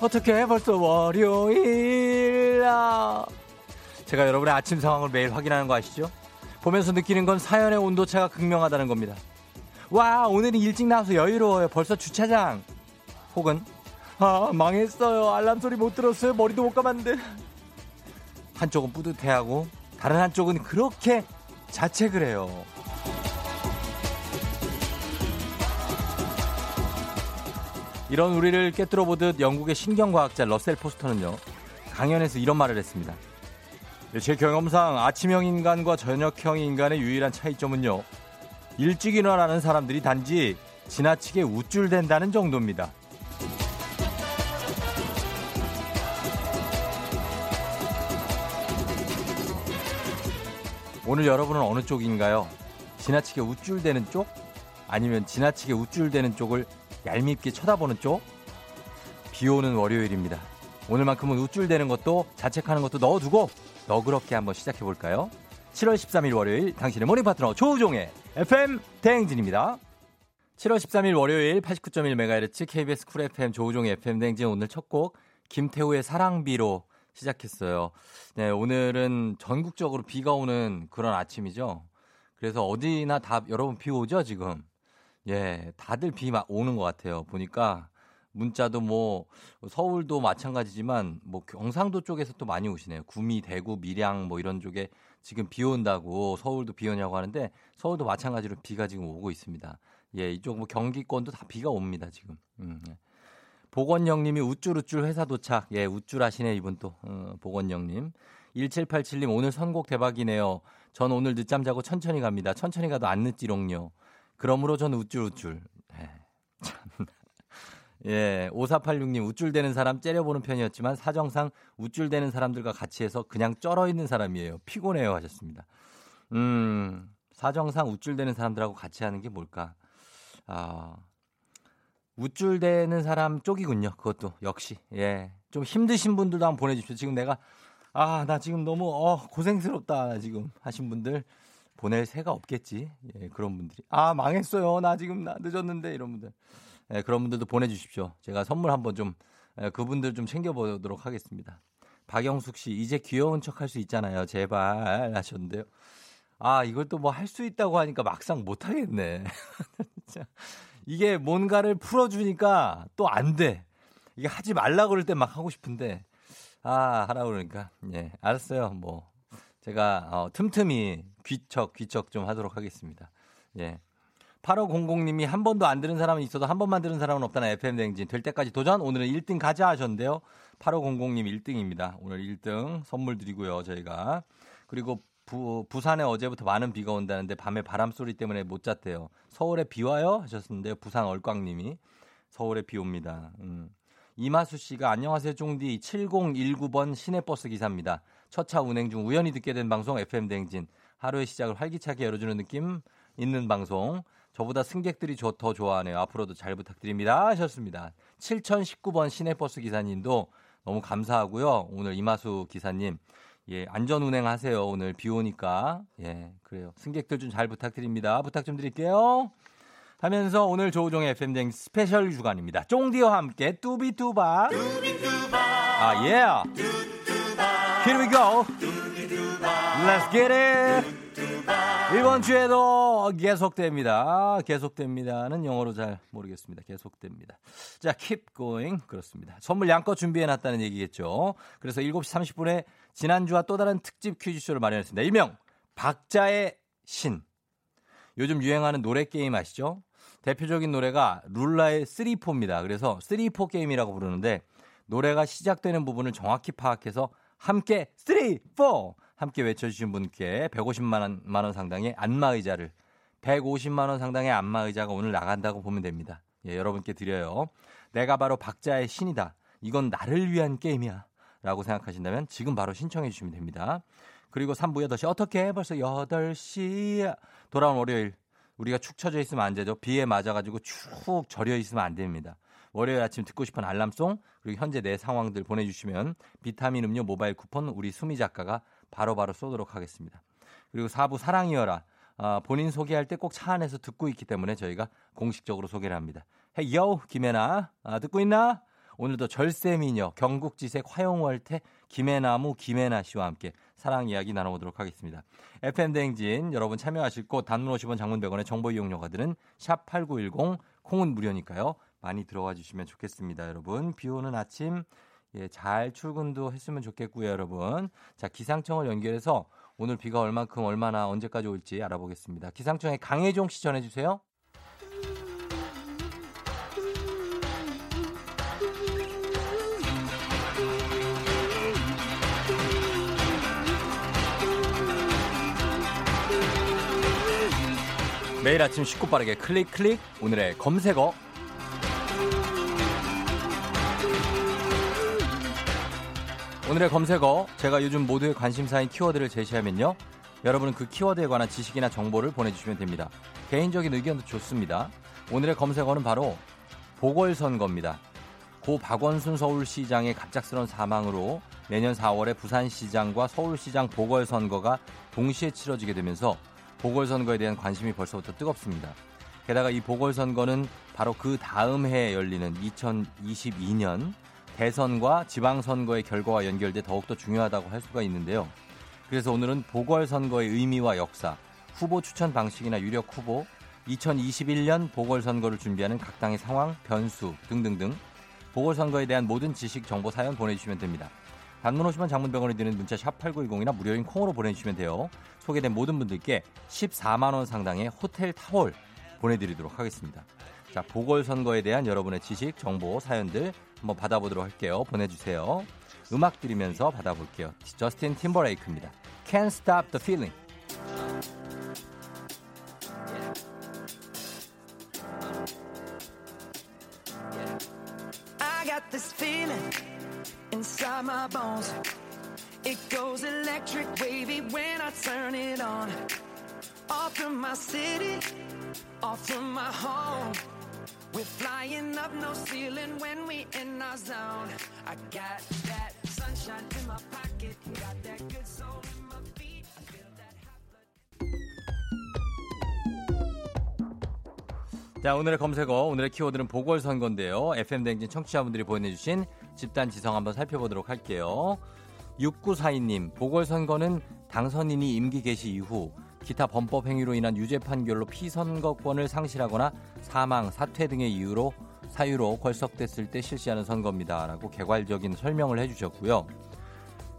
어떻게 벌써 월요일이야. 제가 여러분의 아침 상황을 매일 확인하는 거 아시죠? 보면서 느끼는 건 사연의 온도차가 극명하다는 겁니다. 와, 오늘은 일찍 나와서 여유로워요. 벌써 주차장. 혹은, 아, 망했어요. 알람 소리 못 들었어요. 머리도 못 감았는데. 한쪽은 뿌듯해하고, 다른 한쪽은 그렇게 자책을 해요. 이런 우리를 깨뜨려 보듯 영국의 신경과학자 러셀 포스터는요, 강연에서 이런 말을 했습니다. 제 경험상 아침형 인간과 저녁형 인간의 유일한 차이점은요, 일찍 일어나는 사람들이 단지 지나치게 우쭐댄다는 정도입니다. 오늘 여러분은 어느 쪽인가요? 지나치게 우쭐대는 쪽? 아니면 지나치게 우쭐대는 쪽을 얄밉게 쳐다보는 쪽? 비 오는 월요일입니다. 오늘만큼은 우쭐대는 것도 자책하는 것도 넣어두고 너그럽게 한번 시작해 볼까요? 7월 13일 월요일 당신의 morning 파트너 조우종의 FM 대행진입니다. 7월 13일 월요일 89.1MHz KBS 쿨 FM 조우종의 FM 대행진 오늘 첫 곡 김태우의 사랑비로 시작했어요. 네, 오늘은 전국적으로 비가 오는 그런 아침이죠. 그래서 어디나 다 여러분 비 오죠, 지금? 예, 다들 비막 오는 것 같아요. 보니까 문자도 뭐 서울도 마찬가지지만 뭐 경상도 쪽에서 또 많이 오시네요. 구미, 대구, 밀양 뭐 이런 쪽에 지금 비 온다고 서울도 비 오냐고 하는데 서울도 마찬가지로 비가 지금 오고 있습니다. 예, 이쪽 뭐 경기권도 다 비가 옵니다, 지금. 음, 예. 보건영 님이 우쭐우쭐 회사 도착. 예, 우쭐하시네, 이분 또. 어, 보건영 님. 1787님, 오늘 선곡 대박이네요. 전 오늘 늦잠 자고 천천히 갑니다. 천천히 가도 안 늦지롱요. 그러므로 전 우쭐우쭐. 예, 참. 예, 5486님, 우쭐대는 사람 째려보는 편이었지만 사정상 우쭐대는 사람들과 같이 해서 그냥 쩔어 있는 사람이에요. 피곤해요. 하셨습니다. 음, 사정상 우쭐대는 사람들하고 같이 하는 게 뭘까? 아, 우쭐대는 사람 쪽이군요. 그것도 역시. 예. 좀 힘드신 분들도 한번 보내주십시오. 지금 내가, 아, 나 지금 너무, 어, 고생스럽다. 지금 하신 분들. 보낼 새가 없겠지. 예, 그런 분들이. 아, 망했어요. 나 지금 나 늦었는데. 이런 분들. 예, 그런 분들도 보내주십시오. 제가 선물 한번 좀, 예, 그분들 좀 챙겨보도록 하겠습니다. 박영숙 씨, 이제 귀여운 척 할 수 있잖아요. 제발. 하셨는데요. 아, 이걸 또 뭐 할 수 있다고 하니까 막상 못 하겠네. 진짜. 이게 뭔가를 풀어주니까 또 안 돼. 이게 하지 말라 그럴 때 막 하고 싶은데, 아, 하라 그러니까. 예, 알았어요. 뭐. 제가 어, 틈틈이 귀척 귀척 좀 하도록 하겠습니다. 예. 8500님이 한 번도 안 들은 사람은 있어도 한 번만 들은 사람은 없다는 FM 대행진 될 때까지 도전 오늘은 1등 가자 하셨는데요. 8500님 1등입니다. 오늘 1등 선물 드리고요. 저희가 그리고 부, 부산에 어제부터 많은 비가 온다는데 밤에 바람 소리 때문에 못 잤대요. 서울에 비 와요 하셨는데요. 부산 얼광님이 서울에 비 옵니다. 음. 이마수 씨가 안녕하세요 쫑디 7019번 시내버스 기사입니다. 첫차 운행 중 우연히 듣게 된 방송 FM 대행진 하루의 시작을 활기차게 열어주는 느낌 있는 방송 저보다 승객들이 저, 더 좋아하네요. 앞으로도 잘 부탁드립니다 하셨습니다. 7019번 시내버스 기사님도 너무 감사하고요. 오늘 이마수 기사님 예, 안전 운행하세요. 오늘 비 오니까. 예, 그래요. 승객들 좀 잘 부탁드립니다. 부탁 좀 드릴게요. 하면서 오늘 조우종의 FM댕 special 주간입니다. 쫑디와 함께 뚜비뚜바. 아, 예. Yeah. Here we go. Let's get it. 이번 주에도 계속됩니다. 계속됩니다는 영어로 잘 모르겠습니다. 계속됩니다. 자, keep going. 그렇습니다. 선물 양껏 준비해 놨다는 얘기겠죠. 그래서 7시 30분에 지난주와 또 다른 특집 퀴즈쇼를 마련했습니다. 일명 박자의 신. 요즘 유행하는 노래 게임 아시죠? 대표적인 노래가 룰라의 3포입니다. 그래서 3포 게임이라고 부르는데 노래가 시작되는 부분을 정확히 파악해서 함께 3, 4 함께 외쳐주신 분께 150만 원, 만원 상당의 안마의자를 150만 원 상당의 안마의자가 오늘 나간다고 보면 됩니다. 예, 여러분께 드려요. 내가 바로 박자의 신이다. 이건 나를 위한 게임이야. 라고 생각하신다면 지금 바로 신청해 주시면 됩니다. 그리고 3부 8시 어떻게 벌써 8시 돌아온 월요일 우리가 축 처져 있으면 안 되죠. 비에 맞아가지고 축 절여 있으면 안 됩니다. 월요일 아침 듣고 싶은 알람송 그리고 현재 내 상황들 보내주시면 비타민 음료 모바일 쿠폰 우리 수미 작가가 바로바로 바로 쏘도록 하겠습니다. 그리고 4부 사랑이여라 아, 본인 소개할 때 꼭 차 안에서 듣고 있기 때문에 저희가 공식적으로 소개를 합니다. 헤이 요 김혜나 아, 듣고 있나? 오늘도 절세미녀 경국지색 화용월태 김해나무 김해나 씨와 함께 사랑 이야기 나눠보도록 하겠습니다. FM 대행진 여러분 참여하실 곳 단문 50원 장문 100원의 정보 이용료가 드는 샵 8910 콩은 무료니까요. 많이 들어와 주시면 좋겠습니다. 여러분 비 오는 아침 예, 잘 출근도 했으면 좋겠고요, 여러분. 자, 기상청을 연결해서 오늘 비가 얼만큼 얼마나 언제까지 올지 알아보겠습니다. 기상청에 강혜종 씨 전해 주세요. 매일 아침 쉽고 빠르게 클릭 클릭 오늘의 검색어 오늘의 검색어 제가 요즘 모두의 관심사인 키워드를 제시하면요. 여러분은 그 키워드에 관한 지식이나 정보를 보내주시면 됩니다. 개인적인 의견도 좋습니다. 오늘의 검색어는 바로 보궐선거입니다. 고 박원순 서울시장의 갑작스런 사망으로 내년 4월에 부산시장과 서울시장 보궐선거가 동시에 치러지게 되면서 보궐선거에 대한 관심이 벌써부터 뜨겁습니다. 게다가 이 보궐선거는 바로 그 다음 해에 열리는 2022년 대선과 지방선거의 결과와 연결돼 더욱더 중요하다고 할 수가 있는데요. 그래서 오늘은 보궐선거의 의미와 역사, 후보 추천 방식이나 유력 후보, 2021년 보궐선거를 준비하는 각 당의 상황, 변수 등등등 보궐선거에 대한 모든 지식 정보 사연 보내주시면 됩니다. 단문 50원 장문병원에 드는 문자 샵 8910이나 무료인 콩으로 보내주시면 돼요. 소개된 모든 분들께 14만 원 상당의 호텔 타월 보내드리도록 하겠습니다. 자, 보궐선거에 대한 여러분의 지식, 정보, 사연들 한번 받아보도록 할게요. 보내주세요. 음악 들으면서 받아볼게요. 저스틴 팀버레이크입니다. Can't Stop the Feeling. We're flying up no ceiling when we in our zone. I got that sunshine in my pocket, got that good soul in my feet. I feel that 자, 오늘의 검색어, 오늘의 키워드는 보궐선거인데요. FM 댕진 청취자분들이 보내주신 집단 지성 한번 살펴보도록 할게요. 6942님, 보궐선거는 당선인이 임기 개시 이후 기타 범법 행위로 인한 유죄 판결로 피선거권을 상실하거나 사망, 사퇴 등의 이유로 사유로 걸석됐을 때 실시하는 선거입니다. 라고 개괄적인 설명을 해주셨고요.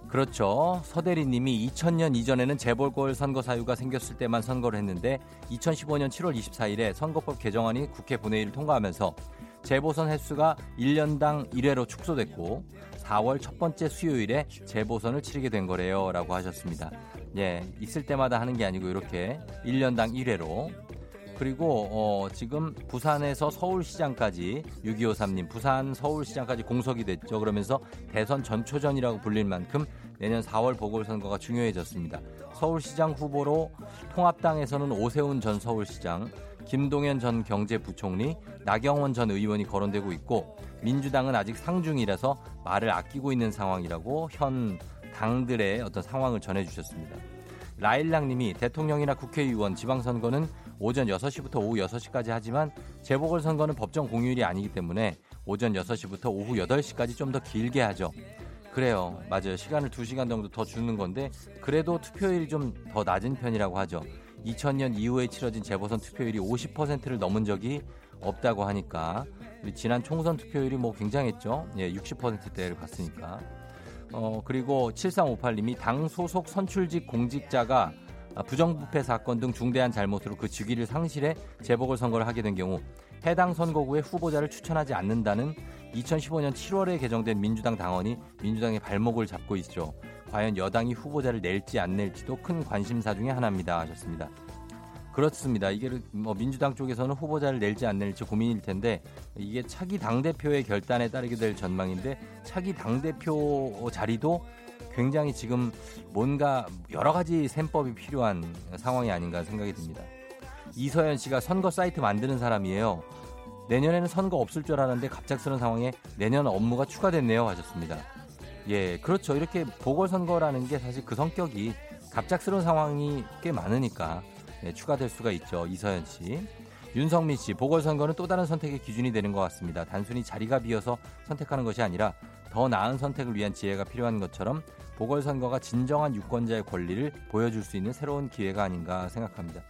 그렇죠. 서대리 님이 2000년 이전에는 재보궐 선거 사유가 생겼을 때만 선거를 했는데 2015년 7월 24일에 선거법 개정안이 국회 본회의를 통과하면서 재보선 횟수가 1년당 1회로 축소됐고 4월 첫 번째 수요일에 재보선을 치르게 된 거래요. 라고 하셨습니다. 예, 있을 때마다 하는 게 아니고 이렇게 1년당 1회로 그리고 어, 지금 부산에서 서울시장까지 6253님 부산 서울시장까지 공석이 됐죠. 그러면서 대선 전초전이라고 불릴 만큼 내년 4월 보궐선거가 중요해졌습니다. 서울시장 후보로 통합당에서는 오세훈 전 서울시장, 김동연 전 경제부총리, 나경원 전 의원이 거론되고 있고 민주당은 아직 상중이라서 말을 아끼고 있는 상황이라고 현 당들의 어떤 상황을 전해주셨습니다. 라일락님이 대통령이나 국회의원 지방선거는 오전 6시부터 오후 6시까지 하지만 재보궐선거는 법정 공휴일이 아니기 때문에 오전 6시부터 오후 8시까지 좀 더 길게 하죠. 그래요. 맞아요. 시간을 2시간 정도 더 주는 건데 그래도 투표율이 좀 더 낮은 편이라고 하죠. 2000년 이후에 치러진 재보선 투표율이 50%를 넘은 적이 없다고 하니까 지난 총선 투표율이 뭐 굉장했죠. 예, 60%대를 갔으니까. 어, 그리고 7358님이 당 소속 선출직 공직자가 부정부패 사건 등 중대한 잘못으로 그 직위를 상실해 재보궐 선거를 하게 된 경우 해당 선거구에 후보자를 추천하지 않는다는 2015년 7월에 개정된 민주당 당원이 민주당의 발목을 잡고 있죠. 과연 여당이 후보자를 낼지 안 낼지도 큰 관심사 중의 하나입니다. 하셨습니다. 그렇습니다. 이게 뭐 민주당 쪽에서는 후보자를 낼지 안 낼지 고민일 텐데 이게 차기 당 대표의 결단에 따르게 될 전망인데 차기 당 대표 자리도 굉장히 지금 뭔가 여러 가지 셈법이 필요한 상황이 아닌가 생각이 듭니다. 이서연 씨가 선거 사이트 만드는 사람이에요. 내년에는 선거 없을 줄 알았는데 갑작스러운 상황에 내년 업무가 추가됐네요 하셨습니다. 예, 그렇죠. 이렇게 보궐선거라는 게 사실 그 성격이 갑작스러운 상황이 꽤 많으니까 예, 추가될 수가 있죠. 이서연 씨. 윤성민 씨, 보궐선거는 또 다른 선택의 기준이 되는 것 같습니다. 단순히 자리가 비어서 선택하는 것이 아니라 더 나은 선택을 위한 지혜가 필요한 것처럼 보궐선거가 진정한 유권자의 권리를 보여줄 수 있는 새로운 기회가 아닌가 생각합니다.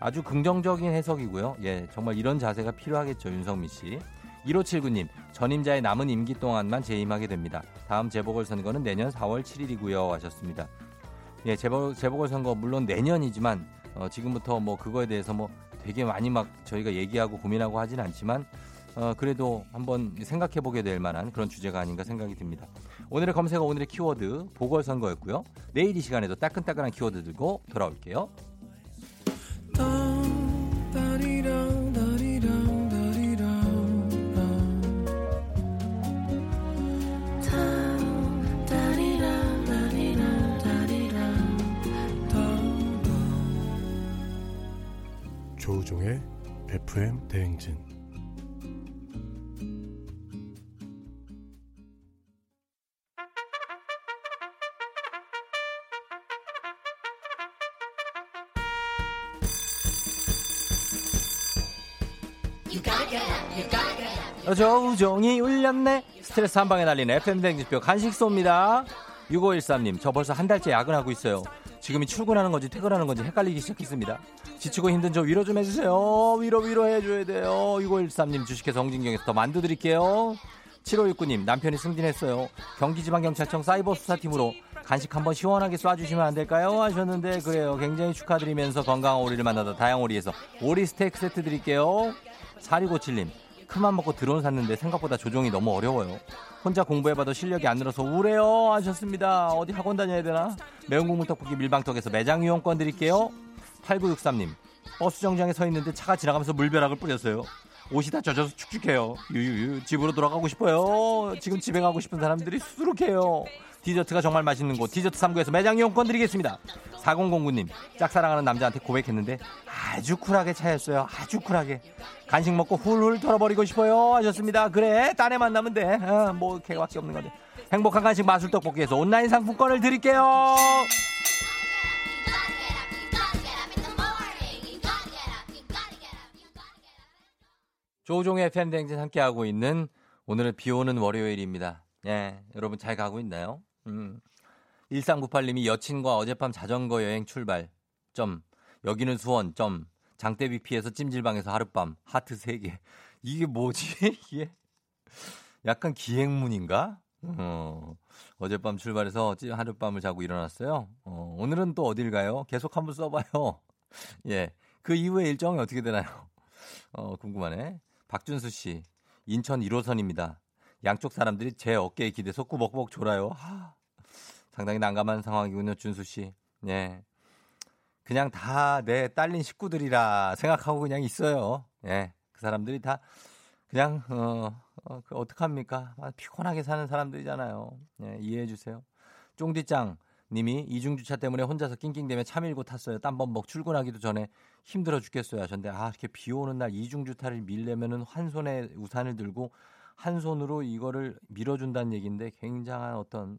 아주 긍정적인 해석이고요. 예, 정말 이런 자세가 필요하겠죠, 윤성민 씨. 1579님, 전임자의 남은 임기 동안만 재임하게 됩니다. 다음 재보궐선거는 내년 4월 7일이고요. 하셨습니다. 예, 재보, 재보궐선거 물론 내년이지만 어, 지금부터 뭐 그거에 대해서 뭐 되게 많이 막 저희가 얘기하고 고민하고 하진 않지만 어, 그래도 한번 생각해 보게 될 만한 그런 주제가 아닌가 생각이 듭니다. 오늘의 검색어 오늘의 키워드 보궐선거였고요. 내일 이 시간에도 따끈따끈한 키워드 들고 돌아올게요. 조우종의 FM 대행진. 조우종이 울렸네. 스트레스 한 방에 날리는 FM 대행진표 간식 쏩니다. 6513님 저 벌써 한 달째 야근하고 있어요 지금이 출근하는 건지 퇴근하는 건지 헷갈리기 시작했습니다. 지치고 힘든 저 위로 좀 해주세요. 위로 위로 해줘야 돼요. 6513님 주식회사 홍진경에서 더 만두 드릴게요. 7569님 남편이 승진했어요. 경기지방경찰청 사이버 수사팀으로 간식 한번 시원하게 쏴주시면 안 될까요? 하셨는데 그래요. 굉장히 축하드리면서 건강한 오리를 만나다 다양오리에서 오리 스테이크 세트 드릴게요. 4657님 큰맘 먹고 드론 샀는데 생각보다 조종이 너무 어려워요. 혼자 공부해봐도 실력이 안 늘어서 우울해요 하셨습니다. 어디 학원 다녀야 되나? 매운 국물 떡볶이 밀방떡에서 매장 이용권 드릴게요. 8963님 버스 정장에 서 있는데 차가 지나가면서 물벼락을 뿌렸어요. 옷이 다 젖어서 축축해요. 유유유 집으로 돌아가고 싶어요. 지금 집에 가고 싶은 사람들이 수두룩해요. 디저트가 정말 맛있는 곳 디저트 3구에서 매장 이용권 드리겠습니다. 4009님 짝사랑하는 남자한테 고백했는데 아주 쿨하게 차였어요. 아주 쿨하게 간식 먹고 훌훌 털어버리고 싶어요 하셨습니다. 그래 딴에 만나면 돼. 어, 뭐 개밖에 없는 건데 행복한 간식 마술 떡볶이에서 온라인 상품권을 드릴게요. 조종의 팬댕진 함께하고 있는 오늘은 비 오는 월요일입니다. 예, 여러분 잘 가고 있나요? 음. 1398님이 여친과 어젯밤 자전거 여행 출발. 점. 여기는 수원. 점. 장대비 피해서 찜질방에서 하룻밤. 하트 3개. 이게 뭐지? 이게 약간 기행문인가? 어. 어젯밤 출발해서 하룻밤을 자고 일어났어요. 어, 오늘은 또 어딜 가요? 계속 한번 써봐요. 예. 그 이후에 일정이 어떻게 되나요? 어, 궁금하네. 박준수 씨. 인천 1호선입니다. 양쪽 사람들이 제 어깨에 기대서 꾸벅꾸벅 졸아요. 하, 상당히 난감한 상황이군요, 준수 씨. 예. 그냥 다 내 딸린 식구들이라 생각하고 그냥 있어요. 예. 그 사람들이 다 그냥 어, 어 그 어떡합니까? 아, 피곤하게 사는 사람들이잖아요. 예, 이해해 주세요. 쫑디짱 님이 이중 주차 때문에 혼자서 낑낑대며 차 밀고 탔어요. 땀범벅 출근하기도 전에 힘들어 죽겠어요 하셨는데 아 이렇게 비 오는 날 이중 주차를 밀려면은 한 손에 우산을 들고 한 손으로 이거를 밀어준다는 얘기인데 굉장한 어떤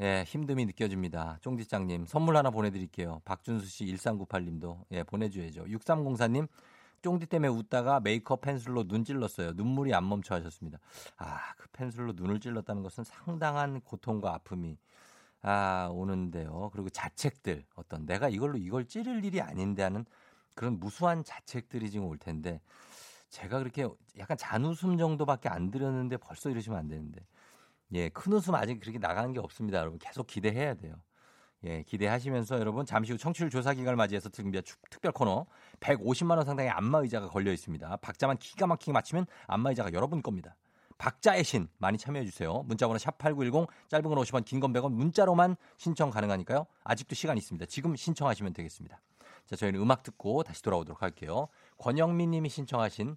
예, 힘듦이 느껴집니다. 쫑지짱님 선물 하나 보내드릴게요. 박준수 씨 1398님도 예, 보내줘야죠. 6304님 쫑디 때문에 웃다가 메이크업 펜슬로 눈 찔렀어요. 눈물이 안 멈춰 하셨습니다. 아, 그 펜슬로 눈을 찔렀다는 것은 상당한 고통과 아픔이 아, 오는데요. 그리고 자책들 어떤 내가 이걸로 이걸 찌를 일이 아닌데 하는 그런 무수한 자책들이 지금 올 텐데 제가 그렇게 약간 잔웃음 정도밖에 안 들었는데 벌써 이러시면 안 되는데. 예, 큰 웃음 아직 그렇게 나가는 게 없습니다, 여러분. 계속 기대해야 돼요. 예, 기대하시면서 여러분 잠시 후 청취율 조사 기간을 맞이해서 준비한 특별 코너 150만 원 상당의 안마 의자가 걸려 있습니다. 박자만 기가 막히게 맞추면 안마 의자가 여러분 겁니다. 박자의 신 많이 참여해 주세요. 문자번호 샵 8910 짧은 건 50원 긴 건 100원 문자로만 신청 가능하니까요. 아직도 시간 있습니다. 지금 신청하시면 되겠습니다. 자, 저희는 음악 듣고 다시 돌아오도록 할게요. 권영민 님이 신청하신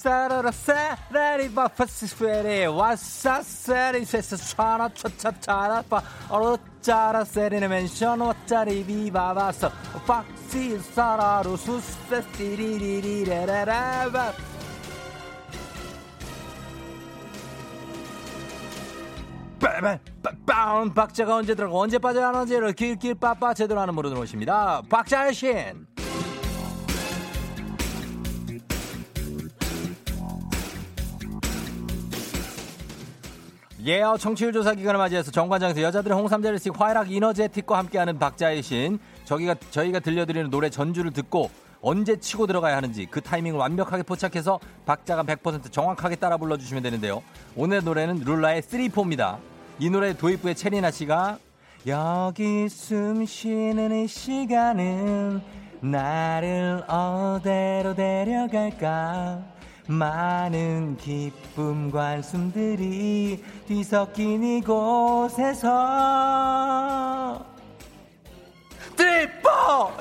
사라라 사라리 바파스 스페리 와사 세리 세스 차나 차차 차라파 어로 짜라 세리네 멘션 와짜리 비바바서 박시 사라루 수세 시리리리 레레레바. 빠밤 빠밤 박자가 언제 들어가 언제 빠져나오는지를 길길 빠빠 제대로 하는 모르는 오십니다. 박자의 신 예어 청취율 조사 기간을 맞이해서 정관장에서 여자들의 홍삼젤리스틱 화이락 이너제틱과 함께하는 박자의 신 저기가 저희가 들려드리는 노래 전주를 듣고 언제 치고 들어가야 하는지 그 타이밍을 완벽하게 포착해서 박자가 100% 정확하게 따라 불러주시면 되는데요. 오늘 노래는 룰라의 3포입니다. 이 노래 도입부의 체리나 씨가 여기 숨 쉬는 이 시간은 나를 어디로 데려갈까 많은 기쁨과 한숨들이 뒤섞인 이곳에서!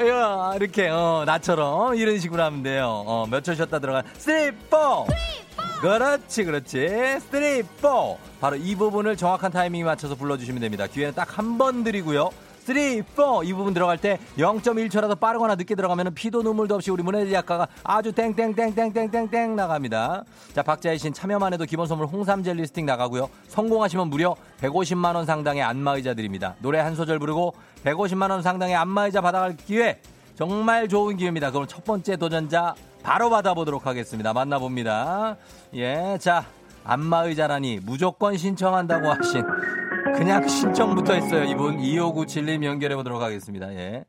야, 이렇게, 어, 나처럼 이런 식으로 하면 돼요. 어, 몇초 쉬었다 들어가. three, four! 그렇지, 그렇지. three, four! 바로 이 부분을 정확한 타이밍에 맞춰서 불러주시면 됩니다. 기회는 딱 한 번 드리고요. 3, 4. 이 부분 들어갈 때 0.1초라도 빠르거나 늦게 들어가면 피도 눈물도 없이 우리 문혜지 작가가 아주 땡땡땡땡땡땡땡 나갑니다. 자, 박자의 신 참여만 해도 기본 선물 홍삼 젤리 스틱 나가고요. 성공하시면 무려 150만원 상당의 안마의자 드립니다. 노래 한 소절 부르고 150만원 상당의 안마의자 받아갈 기회. 정말 좋은 기회입니다. 그럼 첫 번째 도전자 바로 받아보도록 하겠습니다. 만나봅니다. 예, 자, 안마의자라니 무조건 신청한다고 하신 그냥 신청부터 했어요. 이분 2597님 연결해 보도록 하겠습니다. 예.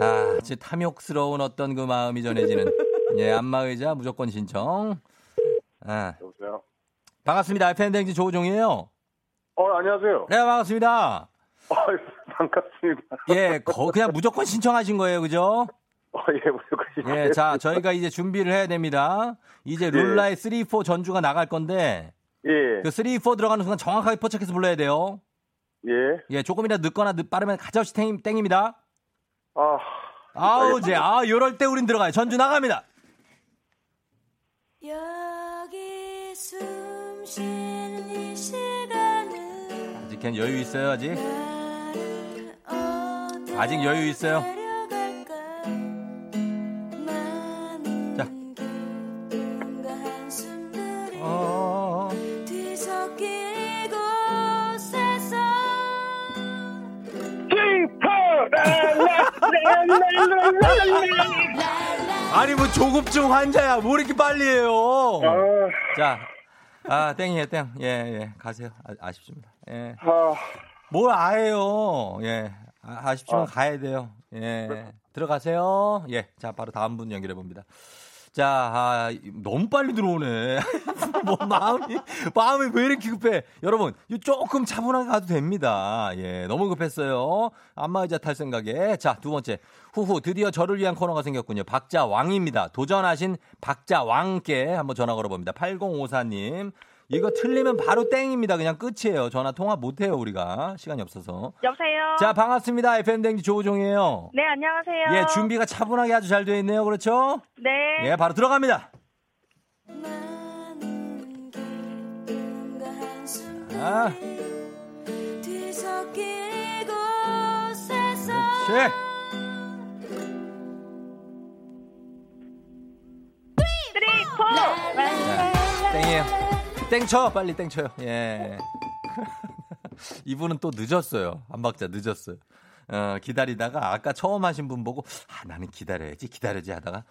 아, 제 탐욕스러운 어떤 그 마음이 전해지는 예, 안마의자 무조건 신청. 아, 여보세요? 반갑습니다. FM댕지 조우종이에요. 어, 안녕하세요. 네, 반갑습니다. 어, 반갑습니다. 예, 거, 그냥 무조건 신청하신 거예요. 그죠? 어, 예, 무조건 예, 자, 저희가 이제 준비를 해야 됩니다. 이제 룰라의 3, 4 전주가 나갈 건데, 예, 그 3, 4 들어가는 순간 정확하게 포착해서 불러야 돼요. 예. 예, 조금이라도 늦거나 늦, 빠르면 가져없이 땡, 땡입니다. 아, 아우, 이제, 아, 요럴 때 우린 들어가요. 전주 나갑니다. 여기 숨 쉬는 이 시간은 아직 그냥 여유 있어요, 아직? 아직 여유 있어요. 아니, 뭐 조급증 환자야. 뭐 이렇게 빨리 해요. 아, 자, 아, 땡이에요, 땡. 예, 예. 가세요. 아, 아쉽습니다. 예. 아, 뭘 아예요. 예. 아, 아쉽지만 아. 가야 돼요. 예. 들어가세요. 예. 자, 바로 다음 분 연결해 봅니다. 자, 아, 너무 빨리 들어오네. 뭐 마음이 마음이 왜 이렇게 급해? 여러분, 이 조금 차분하게 가도 됩니다. 예, 너무 급했어요. 안마의자 탈 생각에. 자, 두 번째. 후후 드디어 저를 위한 코너가 생겼군요. 박자 왕입니다. 도전하신 박자 왕께 한번 전화 걸어봅니다. 8054님. 이거 틀리면 바로 땡입니다. 그냥 끝이에요. 전화 통화 못 해요, 우리가. 시간이 없어서. 여보세요. 자, 반갑습니다. FM댕지 조우종이에요. 네 안녕하세요. 예, 준비가 차분하게 아주 잘 되어 있네요. 그렇죠? 네. 예, 바로 들어갑니다. 아. 그렇지. 땡쳐, 빨리 땡쳐요. 예. 이분은 또 늦었어요. 한 박자 늦었어요. 어, 기다리다가 아까 처음 하신 분 보고, 아, 나는 기다려야지, 기다려야지 하다가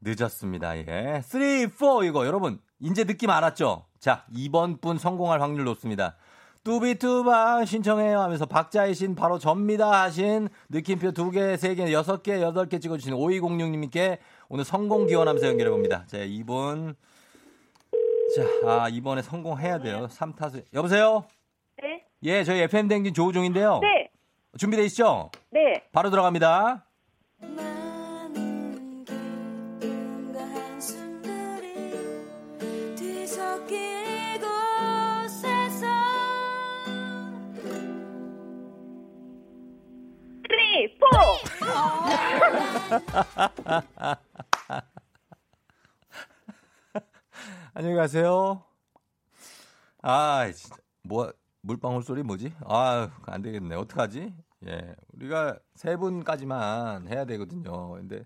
늦었습니다. 예. 3, 4 이거 여러분, 이제 느낌 알았죠? 자, 2번 분 성공할 확률 높습니다. 뚜비뚜바 신청해요 하면서 박자의 신 바로 접니다 하신 느낌표 두 개, 세 개, 여섯 개, 여덟 개 찍어주신 5206님께 오늘 성공 기원하면서 연결해 봅니다. 자, 이분. 자, 아, 이번에 성공해야 돼요. 3타수. 여보세요? 네. 예, 저희 FM 댕진 조우종인데요. 네. 준비돼 있죠? 네. 바로 들어갑니다. 많은 기쁨과 한숨들이 뒤섞인 이곳에서 three, four! 안녕히 가세요. 아, 진짜 뭐 물방울 소리 뭐지? 아, 안 되겠네. 어떡하지? 예. 우리가 세 분까지만 해야 되거든요. 근데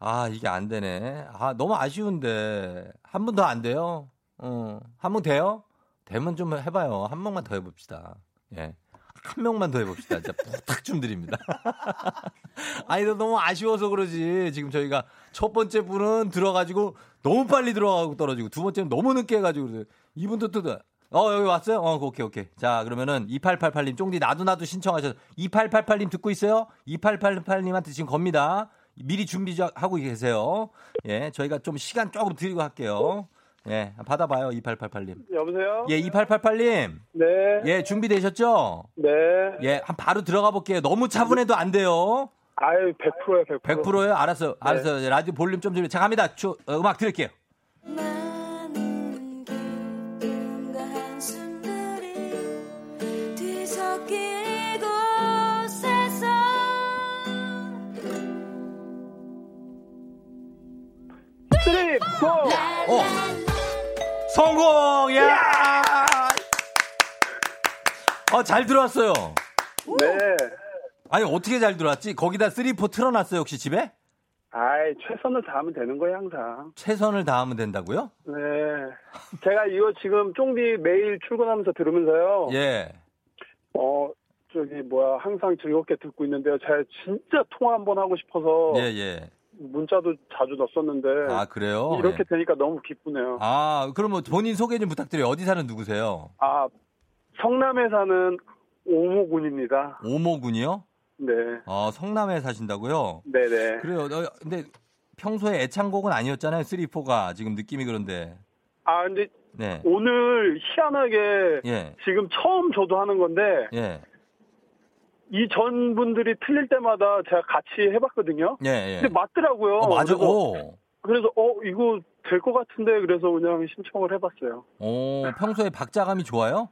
아, 이게 안 되네. 아, 너무 아쉬운데. 한 분 더 안 돼요? 어. 한 분 돼요? 되면 좀 해봐요. 한 명만 더 해봅시다. 예. 한 명만 더 해봅시다. 진짜 부탁 좀 드립니다. 아니, 너 너무 아쉬워서 그러지. 지금 저희가 첫 번째 분은 들어가지고 너무 빨리 들어가고 떨어지고 두 번째는 너무 늦게 해가지고 그래요. 이분도 또, 어, 여기 왔어요? 어, 오케이, 오케이. 자, 그러면은 2888님, 쫑디 나도 나도 신청하셔서 2888님 듣고 있어요? 2888님한테 지금 겁니다. 미리 준비하고 계세요. 예, 저희가 좀 시간 조금 드리고 할게요. 예, 받아봐요, 2888님. 여보세요? 예, 2888님. 네. 예, 준비되셨죠? 네. 예, 한 바로 들어가 볼게요. 너무 차분해도 안 돼요. 아유, 100%예요, 100%. 100%예요? 알았어. 알았어. 라디오 볼륨 좀 줄여. 자, 갑니다. 주, 어, 음악 들을게요. three, four! 어. 성공! 야! 어, 잘 들어왔어요. 네. 아니, 어떻게 잘 들어왔지? 거기다 3, 4 틀어놨어요, 혹시 집에? 아이, 최선을 다하면 되는 거예요, 항상. 최선을 다하면 된다고요? 네. 제가 이거 지금 쫑디 매일 출근하면서 들으면서요. 예. 어, 저기, 뭐야, 항상 즐겁게 듣고 있는데요. 제가 진짜 통화 한번 하고 싶어서 예, 예. 문자도 자주 넣었었는데. 아, 그래요? 이렇게 예. 되니까 너무 기쁘네요. 아, 그러면 본인 소개 좀 부탁드려요. 어디 사는 누구세요? 아, 성남에 사는 오모군입니다. 오모군이요? 네. 어, 성남에 사신다고요? 네네. 그래요. 어, 근데 평소에 애창곡은 아니었잖아요. 3, 4가. 지금 느낌이 그런데. 아, 근데 네. 오늘 희한하게 예. 지금 처음 저도 하는 건데 예. 이 전 분들이 틀릴 때마다 제가 같이 해봤거든요. 예, 예. 근데 맞더라고요. 어, 맞아. 그래서, 오. 그래서 어 이거 될 것 같은데 그래서 그냥 신청을 해봤어요. 오, 평소에 박자감이 좋아요?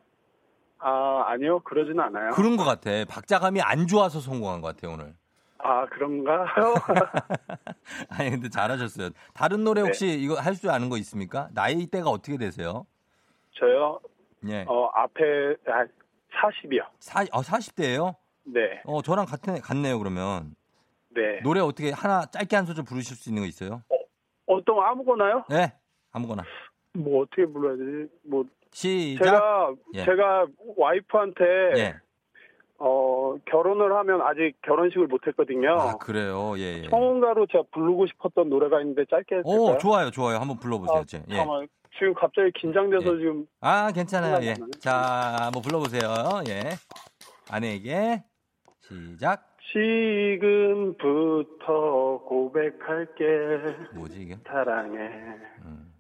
아 아니요 그러지는 않아요. 그런 것 같아. 박자감이 안 좋아서 성공한 것 같아요, 오늘. 아 그런가요? 아니, 근데 잘하셨어요. 다른 노래 네. 혹시 이거 할 줄 아는 거 있습니까? 나이대가 어떻게 되세요? 저요. 예. 어 앞에 아, 40이요. 사, 어, 40대예요 네. 어, 저랑 같네, 같네요, 그러면. 네. 노래 어떻게 하나 짧게 한 소절 부르실 수 있는 거 있어요? 어떤 아무거나요? 네. 아무거나. 뭐 어떻게 불러야 되지? 뭐 시작. 제가 예. 제가 와이프한테 예. 어 결혼을 하면 아직 결혼식을 못 했거든요. 아, 그래요. 예, 예. 청혼가로 제가 부르고 싶었던 노래가 있는데 짧게 해도 될까요? 오, 좋아요, 좋아요. 한번 불러 보세요, 아, 제. 예. 잠깐만. 지금 갑자기 긴장돼서 예. 지금 아, 괜찮아요. 예. 자, 한번 불러 보세요. 예. 아내에게 시작. 지금부터 고백할게 뭐지 이게? 사랑해 음.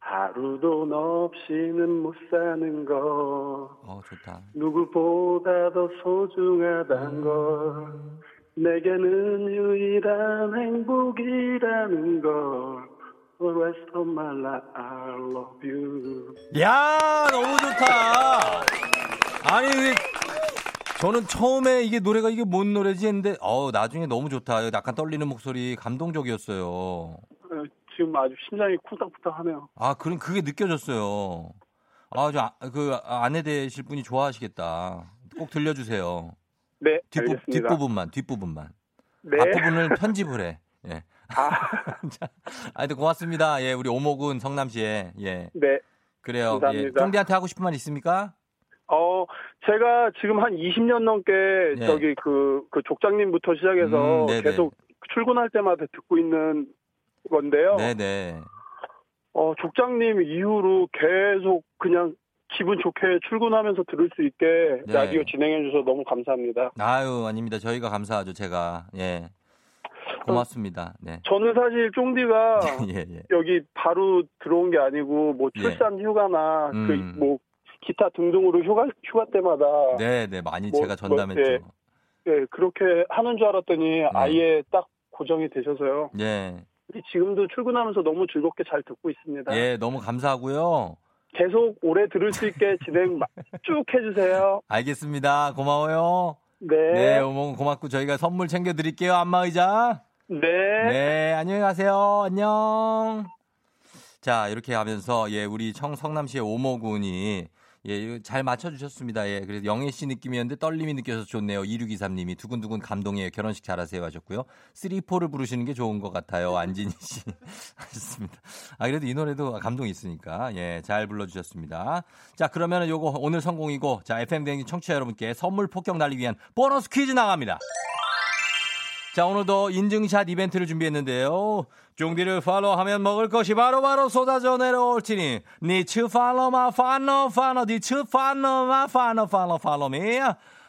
하루도 너 없이는 못 사는 거 어, 좋다. 누구보다 더 소중하단 걸 내게는 유일한 행복이라는 걸 rest of my life I love you 야, 너무 좋다. 아니, 저는 처음에 이게 노래가 이게 뭔 노래지 했는데, 어, 나중에 너무 좋다. 약간 떨리는 목소리 감동적이었어요. 어, 지금 아주 심장이 쿵딱쿵딱하네요 아, 그럼 그게 느껴졌어요. 아, 저, 아, 그, 아내 되실 분이 좋아하시겠다. 꼭 들려주세요. 네 뒷부, 뒷부분만, 뒷부분만. 네. 앞부분을 편집을 해. 예. 아, 자, 하여튼 고맙습니다. 예, 우리 오목은 성남시에. 예. 네. 그래요. 예. 감사합니다. 쫑디한테 하고 싶은 말 있습니까? 어, 제가 지금 한 20년 넘게 네. 저기 그, 그 족장님부터 시작해서 음. 계속 출근할 때마다 듣고 있는 건데요. 네네. 어, 족장님 이후로 계속 그냥 기분 좋게 출근하면서 들을 수 있게 네. 라디오 진행해 주셔서 너무 감사합니다. 아유, 아닙니다. 저희가 감사하죠, 제가. 예. 고맙습니다. 네. 저는 사실 쫑디가 예, 예. 여기 바로 들어온 게 아니고 뭐 예. 출산 휴가나 음. 그뭐 기타 등등으로 휴가 휴가 때마다 네, 네. 많이 뭐, 제가 전담했죠. 뭐, 예, 그렇게 하는 줄 알았더니 아예 딱 고정이 되셔서요. 예. 지금도 출근하면서 너무 즐겁게 잘 듣고 있습니다. 예, 너무 감사하고요. 계속 오래 들을 수 있게 진행 마- 쭉 해주세요. 알겠습니다. 고마워요. 네. 네, 어머 고맙고 저희가 선물 챙겨 드릴게요. 안마의자. 네. 네, 안녕히 가세요. 안녕. 자, 이렇게 하면서 예, 우리 청 성남시의 오모군이 예, 잘 맞춰주셨습니다. 예, 그래서 영애 씨 느낌이었는데 떨림이 느껴서 좋네요. 2623님이 두근두근 감동이에요. 결혼식 잘하세요 하셨고요. 3포를 부르시는 게 좋은 것 같아요. 안진희 씨 하셨습니다. 아, 그래도 이 노래도 감동이 있으니까 예, 잘 불러주셨습니다. 자, 그러면 요거 오늘 성공이고 자, FM 대행진 청취자 여러분께 선물 폭격 날리기 위한 보너스 퀴즈 나갑니다. 자, 오늘도 인증샷 이벤트를 준비했는데요. 쫑디를 팔로우하면 먹을 것이 바로바로 쏟아져 내려올 테니 니츠 팔로마 팔로 팔로 니츠 팔로마 팔로 팔로 팔로미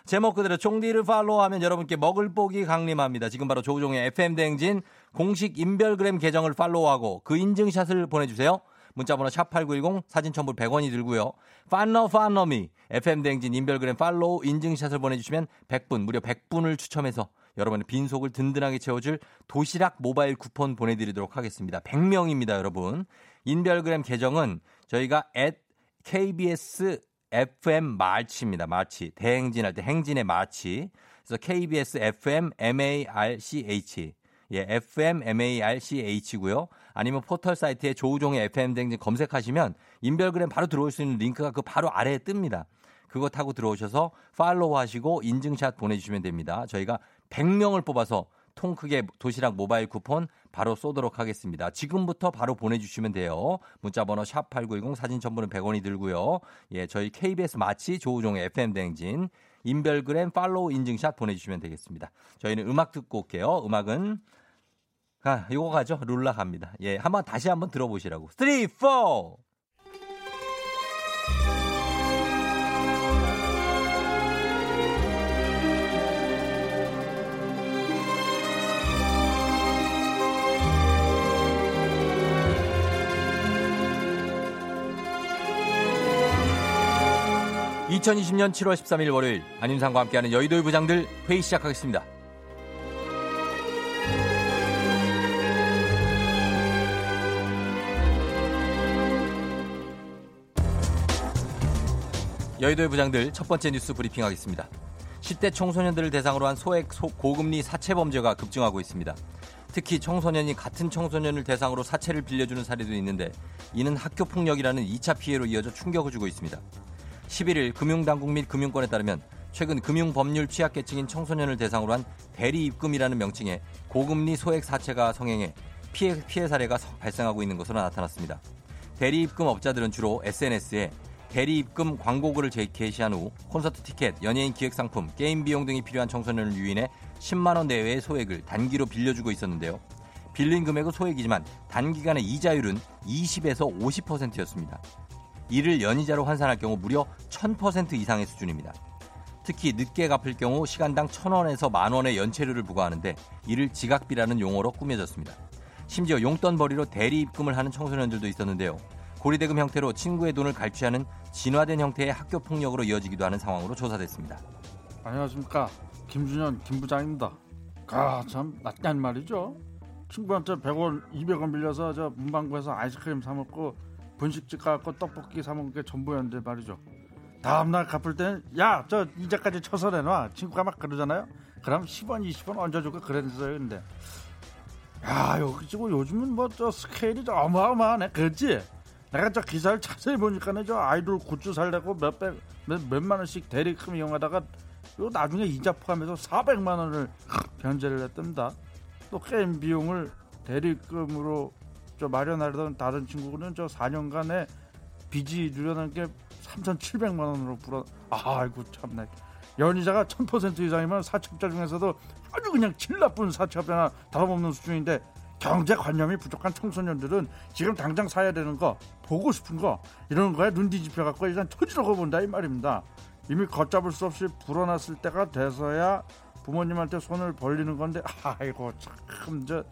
제목 그대로 쫑디를 팔로우하면 여러분께 먹을 복이 강림합니다. 지금 바로 조우종의 FM 대행진 공식 인별그램 계정을 팔로우하고 그 인증샷을 보내주세요. 문자번호 샵8910 사진 첨부 100원이 들고요. 팔로 팔로미 FM 대행진 인별그램 팔로우 인증샷을 보내주시면 100분 무려 100분을 추첨해서 여러분의 빈속을 든든하게 채워줄 도시락 모바일 쿠폰 보내드리도록 하겠습니다. 100명입니다, 여러분. 인별그램 계정은 저희가 at KBS FM 마치입니다. 마치. 대행진할 때 행진의 마치. 그래서 KBS FM MARCH. 예, FM MARCH고요. 아니면 포털 사이트에 조우종의 FM 대행진 검색하시면 인별그램 바로 들어올 수 있는 링크가 그 바로 아래에 뜹니다. 그거 타고 들어오셔서 팔로우 하시고 인증샷 보내주시면 됩니다. 저희가 100명을 뽑아서 통 크게 도시락 모바일 쿠폰 바로 쏘도록 하겠습니다. 지금부터 바로 보내주시면 돼요. 문자번호 샵 8910 사진 첨부는 100원이 들고요. 예, 저희 KBS 마치 조우종의 FM 대행진 인별그램 팔로우 인증샷 보내주시면 되겠습니다. 저희는 음악 듣고 올게요. 음악은 아, 이거 가죠. 룰라 갑니다. 예, 한번 다시 한번 들어보시라고. 3, 4! (2020년 7월 13일) 월요일 안윤상과 함께하는 여의도의 부장들 회의 시작하겠습니다. 여의도의 부장들 첫 번째 뉴스 브리핑하겠습니다. 10대 청소년들을 대상으로 한 소액 소- 고금리 사채 범죄가 급증하고 있습니다. 특히 청소년이 같은 청소년을 대상으로 사채를 빌려주는 사례도 있는데 이는 학교 폭력이라는 2차 피해로 이어져 충격을 주고 있습니다. 11일 금융당국 및 금융권에 따르면 최근 금융법률 취약계층인 청소년을 대상으로 한 대리 입금이라는 명칭의 고금리 소액 사채가 성행해 피해, 피해 사례가 서- 발생하고 있는 것으로 나타났습니다. 대리 입금 업자들은 주로 SNS에 대리 입금 광고글을 제- 게시한 후 콘서트 티켓, 연예인 기획 상품, 게임 비용 등이 필요한 청소년을 유인해 10만 원 내외의 소액을 단기로 빌려주고 있었는데요. 빌린 금액은 소액이지만 단기간의 이자율은 20에서 50%였습니다. 이를 연이자로 환산할 경우 무려 1000% 이상의 수준입니다. 특히 늦게 갚을 경우 시간당 1000원에서 만원의 연체료를 부과하는데 이를 지각비라는 용어로 꾸며졌습니다. 심지어 용돈벌이로 대리 입금을 하는 청소년들도 있었는데요. 고리대금 형태로 친구의 돈을 갈취하는 진화된 형태의 학교 폭력으로 이어지기도 하는 상황으로 조사됐습니다. 안녕하십니까 김준현 김부장입니다. 아참 낯간 말이죠. 친구한테 100원, 200원 빌려서 저 문방구에서 아이스크림 사 먹고 분식집 가고 떡볶이 사 먹은 게 전부였는데 말이죠. 다음날 갚을 때는 야 저 이자까지 쳐서 내놔 친구가 막 그러잖아요. 그럼 10원, 20원 얹어주고 그랬어요. 근데 야 여기 지금 요즘은 뭐 저 스케일이 좀 어마어마하네. 그렇지? 내가 저 기사를 자세히 보니까는 저 아이돌 굿즈 살려고 몇백 몇, 몇만 원씩 대리금 이용하다가 요 나중에 이자 포함해서 400만 원을 변제를 했답니다. 또 게임 비용을 대리금으로 저 마련하려던 다른 친구는 저 4년간의 빚이 누려낸 게 3,700만 원으로 불어. 아이고 참나. 연이자가 1000% 이상이면 사채업자 중에서도 아주 그냥 질 나쁜 사채업자나 다름없는 수준인데 경제관념이 부족한 청소년들은 지금 당장 사야 되는 거 보고 싶은 거 이런 거에 눈 뒤집혀 갖고 일단 터지려고 본다 이 말입니다. 이미 걷잡을 수 없이 불어났을 때가 돼서야 부모님한테 손을 벌리는 건데 아이고 참 저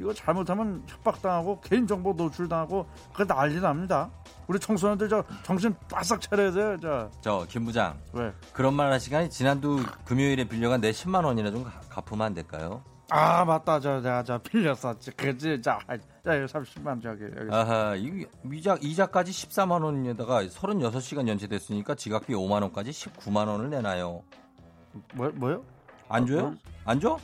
이거 잘못하면 협박당하고 개인정보 노출당하고 그 난리 납니다. 우리 청소년들 저 정신 바싹 차려야 돼요. 저 저 김 부장 왜? 그런 말 할 시간에 지난주 금요일에 빌려간 내 10만 원이나 좀 가- 갚으면 안 될까요? 아 맞다 저 내가 저 빌렸었지 그지 자, 자 여기 30만 저기 여기 아하, 이 이자 이자까지 14만 원에다가 36시간 연체됐으니까 지각비 5만 원까지 19만 원을 내놔요. 뭐 뭐요? 안 줘요? 안 줘?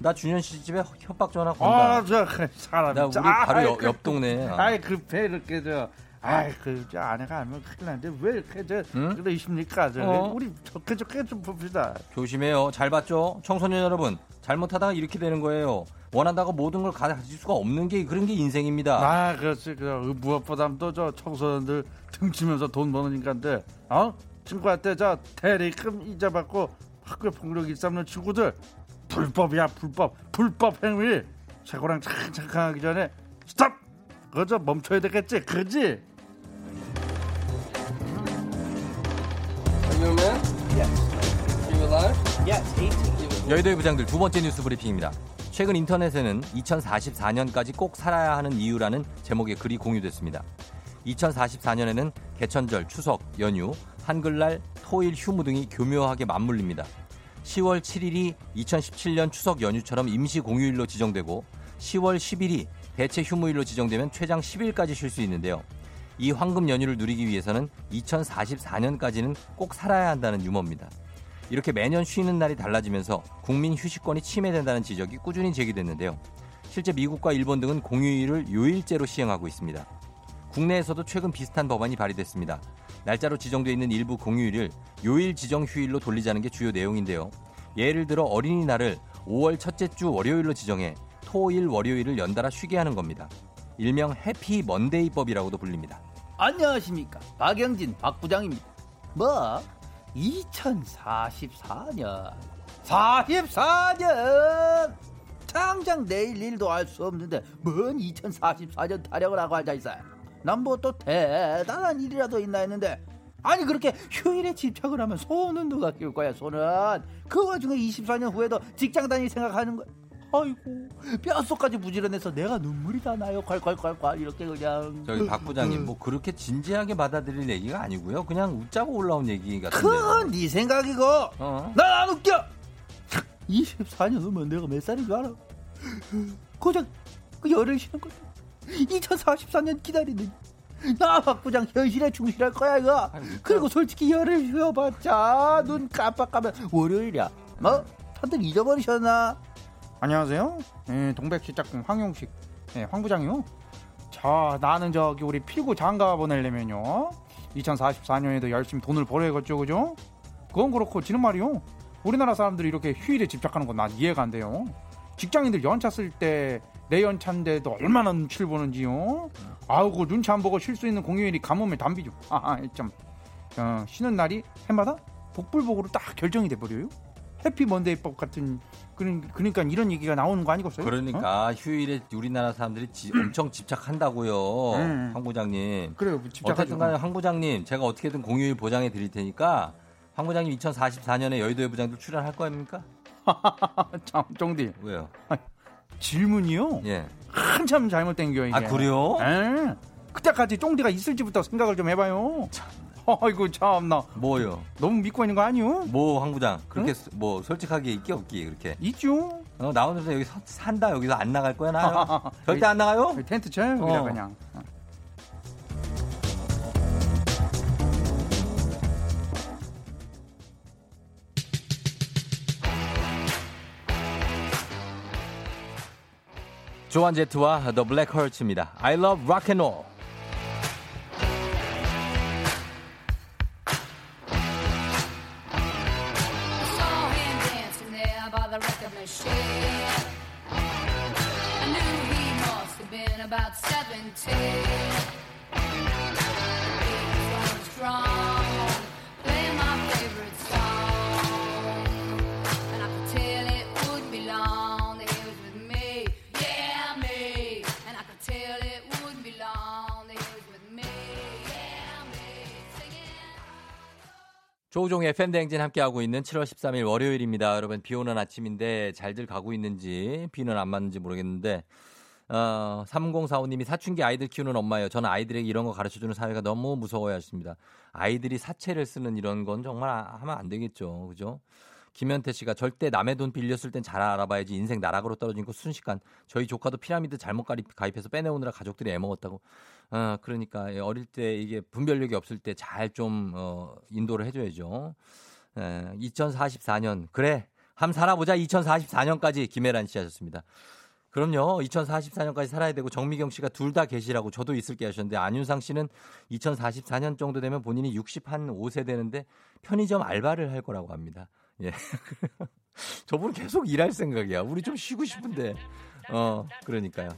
나 준현 씨 집에 협박 전화 건다. 아 저 사람 나 우리 자, 바로 옆, 그- 옆 동네. 아이 급해 이렇게 저 아이 그저 아내가 알면 큰일 나는데 왜 이렇게 저 응? 그러십니까 저 어? 우리 좋게 좋게 좀 봅시다 조심해요. 잘 봤죠? 청소년 여러분. 잘못하다가 이렇게 되는 거예요. 원한다고 모든 걸 가질 수가 없는 게 그런 게 인생입니다. 아 그렇지 그 무엇보다도 저 청소년들 등치면서 돈 버는 인간들 어 친구한테 저 대리금 이자 받고 학교 폭력 일삼는 친구들 불법이야 불법. 불법 행위. 최고랑 착착하기 전에 스탑! 그저 멈춰야 되겠지 그지? 여의도의 부장들 두 번째 뉴스 브리핑입니다. 최근 인터넷에는 2044년까지 꼭 살아야 하는 이유라는 제목의 글이 공유됐습니다. 2044년에는 개천절, 추석, 연휴, 한글날, 토일, 휴무 등이 교묘하게 맞물립니다. 10월 7일이 2017년 추석 연휴처럼 임시 공휴일로 지정되고 10월 10일이 대체 휴무일로 지정되면 최장 10일까지 쉴 수 있는데요. 이 황금 연휴를 누리기 위해서는 2044년까지는 꼭 살아야 한다는 유머입니다. 이렇게 매년 쉬는 날이 달라지면서 국민 휴식권이 침해된다는 지적이 꾸준히 제기됐는데요. 실제 미국과 일본 등은 공휴일을 요일제로 시행하고 있습니다. 국내에서도 최근 비슷한 법안이 발의됐습니다. 날짜로 지정돼 있는 일부 공휴일을 요일 지정 휴일로 돌리자는 게 주요 내용인데요. 예를 들어 어린이날을 5월 첫째 주 월요일로 지정해 토일 월요일을 연달아 쉬게 하는 겁니다. 일명 해피 먼데이법이라고도 불립니다. 안녕하십니까 박영진 박 부장입니다. 뭐 2044년 44년 당장 내일 일도 할수 없는데 뭔 2044년 타령을 하고 앉아 있어요. 난 뭐 또 대단한 일이라도 있나 했는데 아니 그렇게 휴일에 집착을 하면 손은 누가 키울 거야 손은 그 와중에 24년 후에도 직장 다닐 생각하는 거야. 아이고 뼛속까지 부지런해서 내가 눈물이 다 나요 콸콸콸콸 이렇게 그냥 저기 박 부장님 뭐 그렇게 진지하게 받아들일 얘기가 아니고요. 그냥 웃자고 올라온 얘기 같은데요. 그건 네 생각이고 어? 난안 웃겨 24년 후면 내가 몇 살인 줄 알아 고작 그 열을 쉬는 거야 2044년 기다리는 나 박부장 현실에 충실할 거야 이거. 그리고 솔직히 열을 쉬어봤자 눈 깜빡하면 월요일이야 뭐? 다들 잊어버리셨나? 안녕하세요. 예, 동백시 짝꿍 황용식, 예, 황 부장이요. 자, 나는 저기 우리 필구 장가 보내려면요. 2044년에도 열심히 돈을 벌어야겠죠, 그죠? 그건 그렇고 지는 말이요. 우리나라 사람들이 이렇게 휴일에 집착하는 건 난 이해가 안 돼요. 직장인들 연차 쓸 때 내 연차인데도 얼마나 눈치를 보는지요. 아우, 그 눈치 안 보고 쉴 수 있는 공휴일이 가뭄의 단비죠. 아, 아, 참. 어, 쉬는 날이 해마다 복불복으로 딱 결정이 돼 버려요. 해피 먼데이법 같은 그런 그러니까 이런 얘기가 나오는 거 아니겠어요? 어? 그러니까 휴일에 우리나라 사람들이 지- 엄청 집착한다고요. 음. 황 부장님. 그래요. 집착하죠. 어쨌든 간에 황 부장님 제가 어떻게든 공휴일 보장해 드릴 테니까 황 부장님 2044년에 여의도의 부장들 출연할 거입니까? 참, 정디 왜요? 질문이요. 예. 한참 잘못된 겨 이게. 아 그래요? 에? 그때까지 쫑디가 있을지부터 생각을 좀 해봐요. 아이고 참나 뭐요? 너무 믿고 있는 거 아니요? 뭐 황 부장 그렇게 스- 뭐 솔직하게 있기 없기 그렇게 있죠. 어, 나오면서 여기 서- 산다 여기서 안 나갈 거야 나 절대 안 나가요? 텐트 쳐요 여기다 어. 그냥. 조한 제트와 The Black Hearts입니다. I love rock and roll. 조우종의 팬대행진 함께하고 있는 7월 13일 월요일입니다. 여러분, 비 오는 아침인데 잘들 가고 있는지, 비는 안 맞는지 모르겠는데, 어, 3045님이 사춘기 아이들 키우는 엄마예요. 저는 아이들에게 이런 거 가르쳐 주는 사회가 너무 무서워야 했습니다. 아이들이 사채를 쓰는 이런 건 정말 아- 하면 안 되겠죠. 그죠? 김현태 씨가 절대 남의 돈 빌렸을 땐 잘 알아봐야지 인생 나락으로 떨어진 거 순식간 저희 조카도 피라미드 잘못 가입- 가입해서 빼내오느라 가족들이 애먹었다고 어, 그러니까 예, 어릴 때 이게 분별력이 없을 때 잘 좀 어, 인도를 해줘야죠. 에, 2044년 그래 함 살아보자 2044년까지 김혜란 씨 하셨습니다. 그럼요. 2044년까지 살아야 되고 정미경 씨가 둘 다 계시라고 저도 있을게 하셨는데 안윤상 씨는 2044년 정도 되면 본인이 60 한 5세 되는데 편의점 알바를 할 거라고 합니다. 예. 저분 계속 일할 생각이야. 우리 좀 쉬고 싶은데. 어, 그러니까요.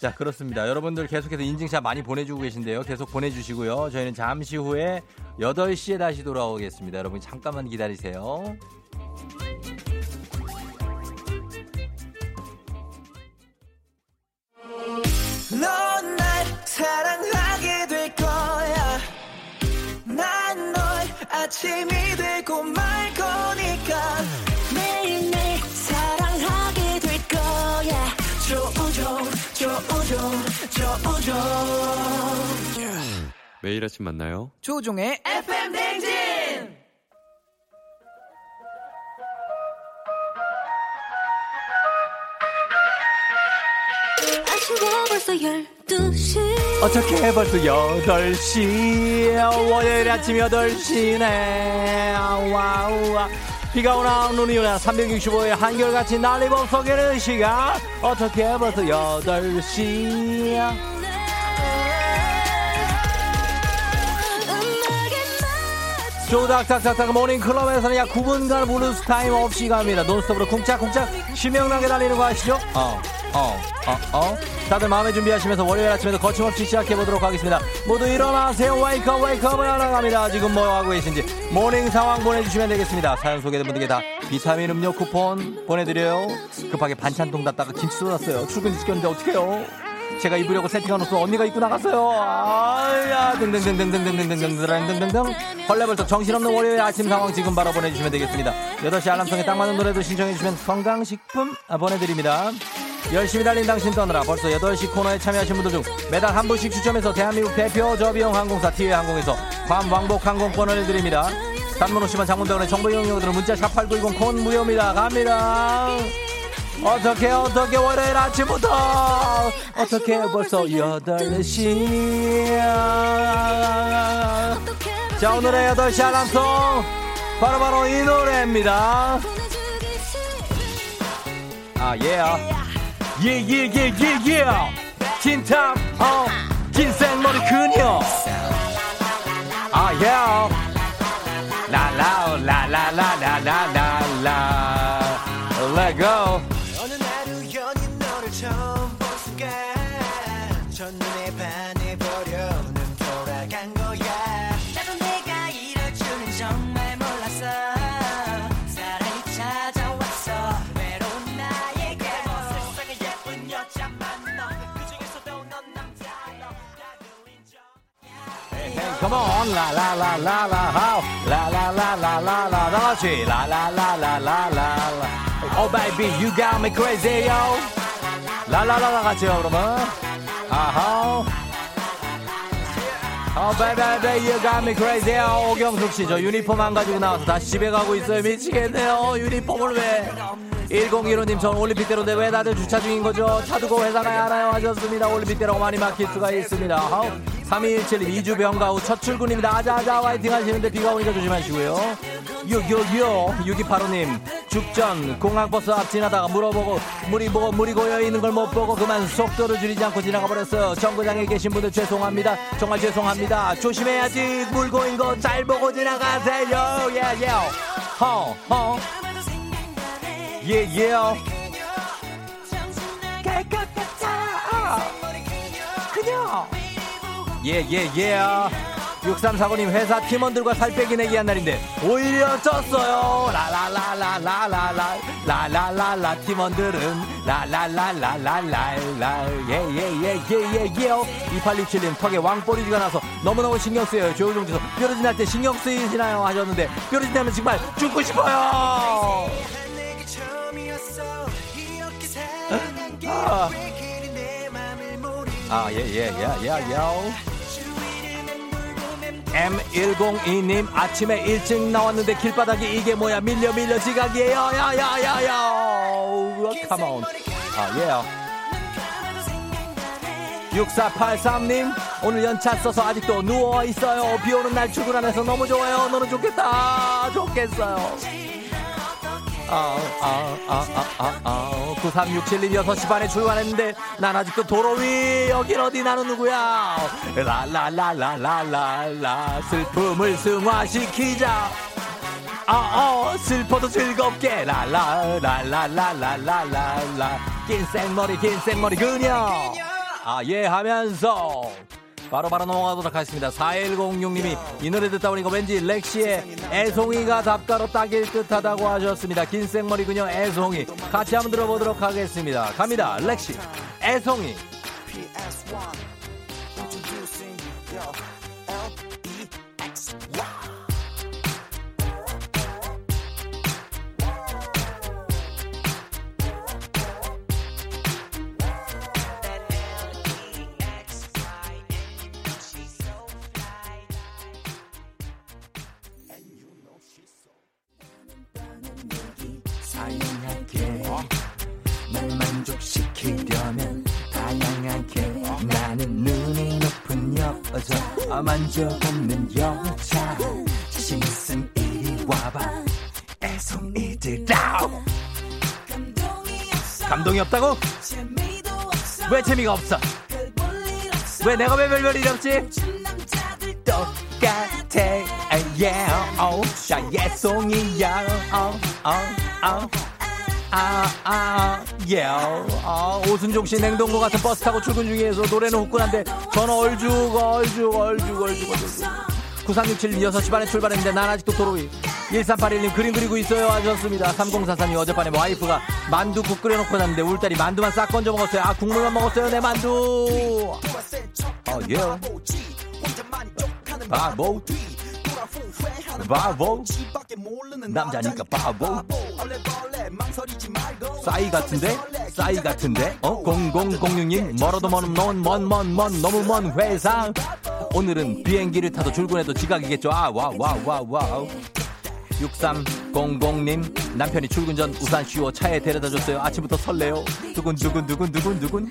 자, 그렇습니다. 여러분들 계속해서 인증샷 많이 보내주고 계신데요. 계속 보내주시고요. 저희는 잠시 후에 8시에 다시 돌아오겠습니다. 여러분 잠깐만 기다리세요. 사랑하게 될 거야. 난 널 아침이 되고 말 거니 매일 아침 만나요. 조우종의 FM 대행진! 아침에 벌써 12시 어떻게 벌써 8시 월요일 아침 8시네 wow 와 비가 오나 눈이 오나 365일 한결같이 난리법 속에는 시간 어떻게 벌써 8시야 조닥닥닥닥 모닝클럽에서는 약 9분간 블루스 타임 없이 갑니다. 논스톱으로 쿵짝쿵짝 신명나게 달리는 거 아시죠? 어, 어, 어, 어. 다들 마음의 준비하시면서 월요일 아침에도 거침없이 시작해보도록 하겠습니다. 모두 일어나세요. wake up, wake up을 하러 갑니다. 지금 뭐 하고 계신지 morning 상황 보내주시면 되겠습니다. 사연 소개된 분들께 다 비타민 음료 쿠폰 보내드려요. 급하게 반찬통 닫다가 김치 쏟았어요. 출근 시켰는데 어떡해요? 제가 입으려고 세팅한 옷을 언니가 입고 나갔어요. 아야, 등등등등등등등등등등등등. 헐레벌떡 정신없는 월요일 아침 상황 지금 바로 보내주시면 되겠습니다. 8시 알람송에 딱 맞는 노래도 신청해주시면 건강식품 아, 보내드립니다. 열심히 달린 당신 떠느라 벌써 8시 코너에 참여하신 분들 중 매달 한 분씩 추첨해서 대한민국 대표 저비용 항공사 티웨이항공에서 괌 왕복 항공권을 드립니다. 단문 50원 장문병원의 정보 이용료들은 문자 샵8910 콘 무료입니다. 갑니다. 어떻게 어떻게 월요일 아침부터 어떻게 벌써 8시 자 오늘의 8시 알람송 바로바로 이 노래입니다 아 예요 예예예예예 틴탑 어 흰색 머리 그녀. 아 예요 라라 라라라라라라라 Let go come on, la la la la la, how, la la la la la la, 다 같이 la la la la la la la. Oh baby, you got me crazy, yo. la la la 다 같이요, 그러면. 아하. Oh baby, you got me crazy, yo. 오경숙 씨, 저 유니폼 안 가지고 나와서 다시 집에 가고 있어요. 미치겠네요. 유니폼을 왜? 1015님, 전 올림픽대로인데 왜 다들 주차 중인 거죠? 차 두고 회사 가야 하나요? 하셨습니다. 올림픽대로 많이 막힐 수가 있습니다. 아우. 3217님, 2주 병가 후 첫 출근입니다. 아자아자 화이팅 하시는데 비가 오니까 조심하시고요. 666, 6285님, 죽전, 공항버스 앞 지나다가 물어보고, 물이 뭐, 물이 고여 있는 걸 못 보고 그만 속도를 줄이지 않고 지나가 버렸어요. 정거장에 계신 분들 죄송합니다. 정말 죄송합니다. 조심해야지. 물 고인 거 잘 보고 지나가세요. 예, 예. 허, 허. 예, 예. 갈것 같아. 그녀. 예, 예, 예. 6349님 회사 팀원들과 살 빼기 내기 한 날인데 오히려 쪘어요 라라라라라라라 라라라라 팀원들은 라라라라라라라 예예예예예예 2867님 턱에 왕꼬리가 나서 너무너무 신경 쓰여요 조우종 주소 뾰루지 날 때 신경 쓰이시나요 하셨는데 뾰루지 나면 정말 죽고 싶어요 아. 맘을 모르니 아예 예 예 예예. 주위를 맴돌고 맴돌고 M102님 아침에 일찍 나왔는데 길바닥이 이게 뭐야? 밀려 밀려 지각이에요. 야 야 야 야. 컴온 아 예요 6483님 오늘 연차 써서 아직도 누워있어요. 비 오는 날 출근하면서 너무 좋아요. 너는 좋겠다. 좋겠어요 아아아아아아 9367님 6시 반에 출발했는데 난 아직도 도로 위 여긴 어디 나는 누구야 라라라라라라라 슬픔을 승화시키자 아어 슬퍼도 즐겁게 라라라라라라라 긴 생머리 긴 생머리 그녀 아예 하면서 바로바로 넘어가도록 하겠습니다. 4106님이 이 노래 듣다 보니까 왠지 렉시의 애송이가 답가로 딱일 듯하다고 하셨습니다. 긴 생머리 그녀 애송이. 같이 한번 들어보도록 하겠습니다. 갑니다. 렉시. 애송이 없는 여자 자신 있음 이리 와봐 애송이들아 감동이 없다고? 왜 재미가 없어? 왜 내가 왜 별별 일이 없지? 똑같아 yeah oh 자 예송이야 oh oh oh 아아 예. 아 오순종 씨 냉동고 같은 버스 타고 출근 중이어서 노래는 후끈한데 저는 얼죽 얼죽 얼죽 얼죽 얼죽. 9367 6시 반에 출발했는데 난 아직도 도로 위. 1381님 그림 그리고 있어요. 하셨습니다. 3043님 어젯밤에 와이프가 만두국 끓여놓고 잤는데 울딸이 만두만 싹 건져 먹었어요. 아 국물만 먹었어요. 내 만두. 어예. 바보 바보. 남자니까 바보. 싸이 같은데? 싸이 같은데? 어? 0006님 멀어도 먼 먼 먼 먼 너무 먼 회상. 오늘은 비행기를 타도 출근해도 지각이겠죠. 아 와 와 와 와우 6300님. 남편이 출근 전 우산 씌워 차에 데려다 줬어요. 아침부터 설레요. 두근두근 두근두근 두근.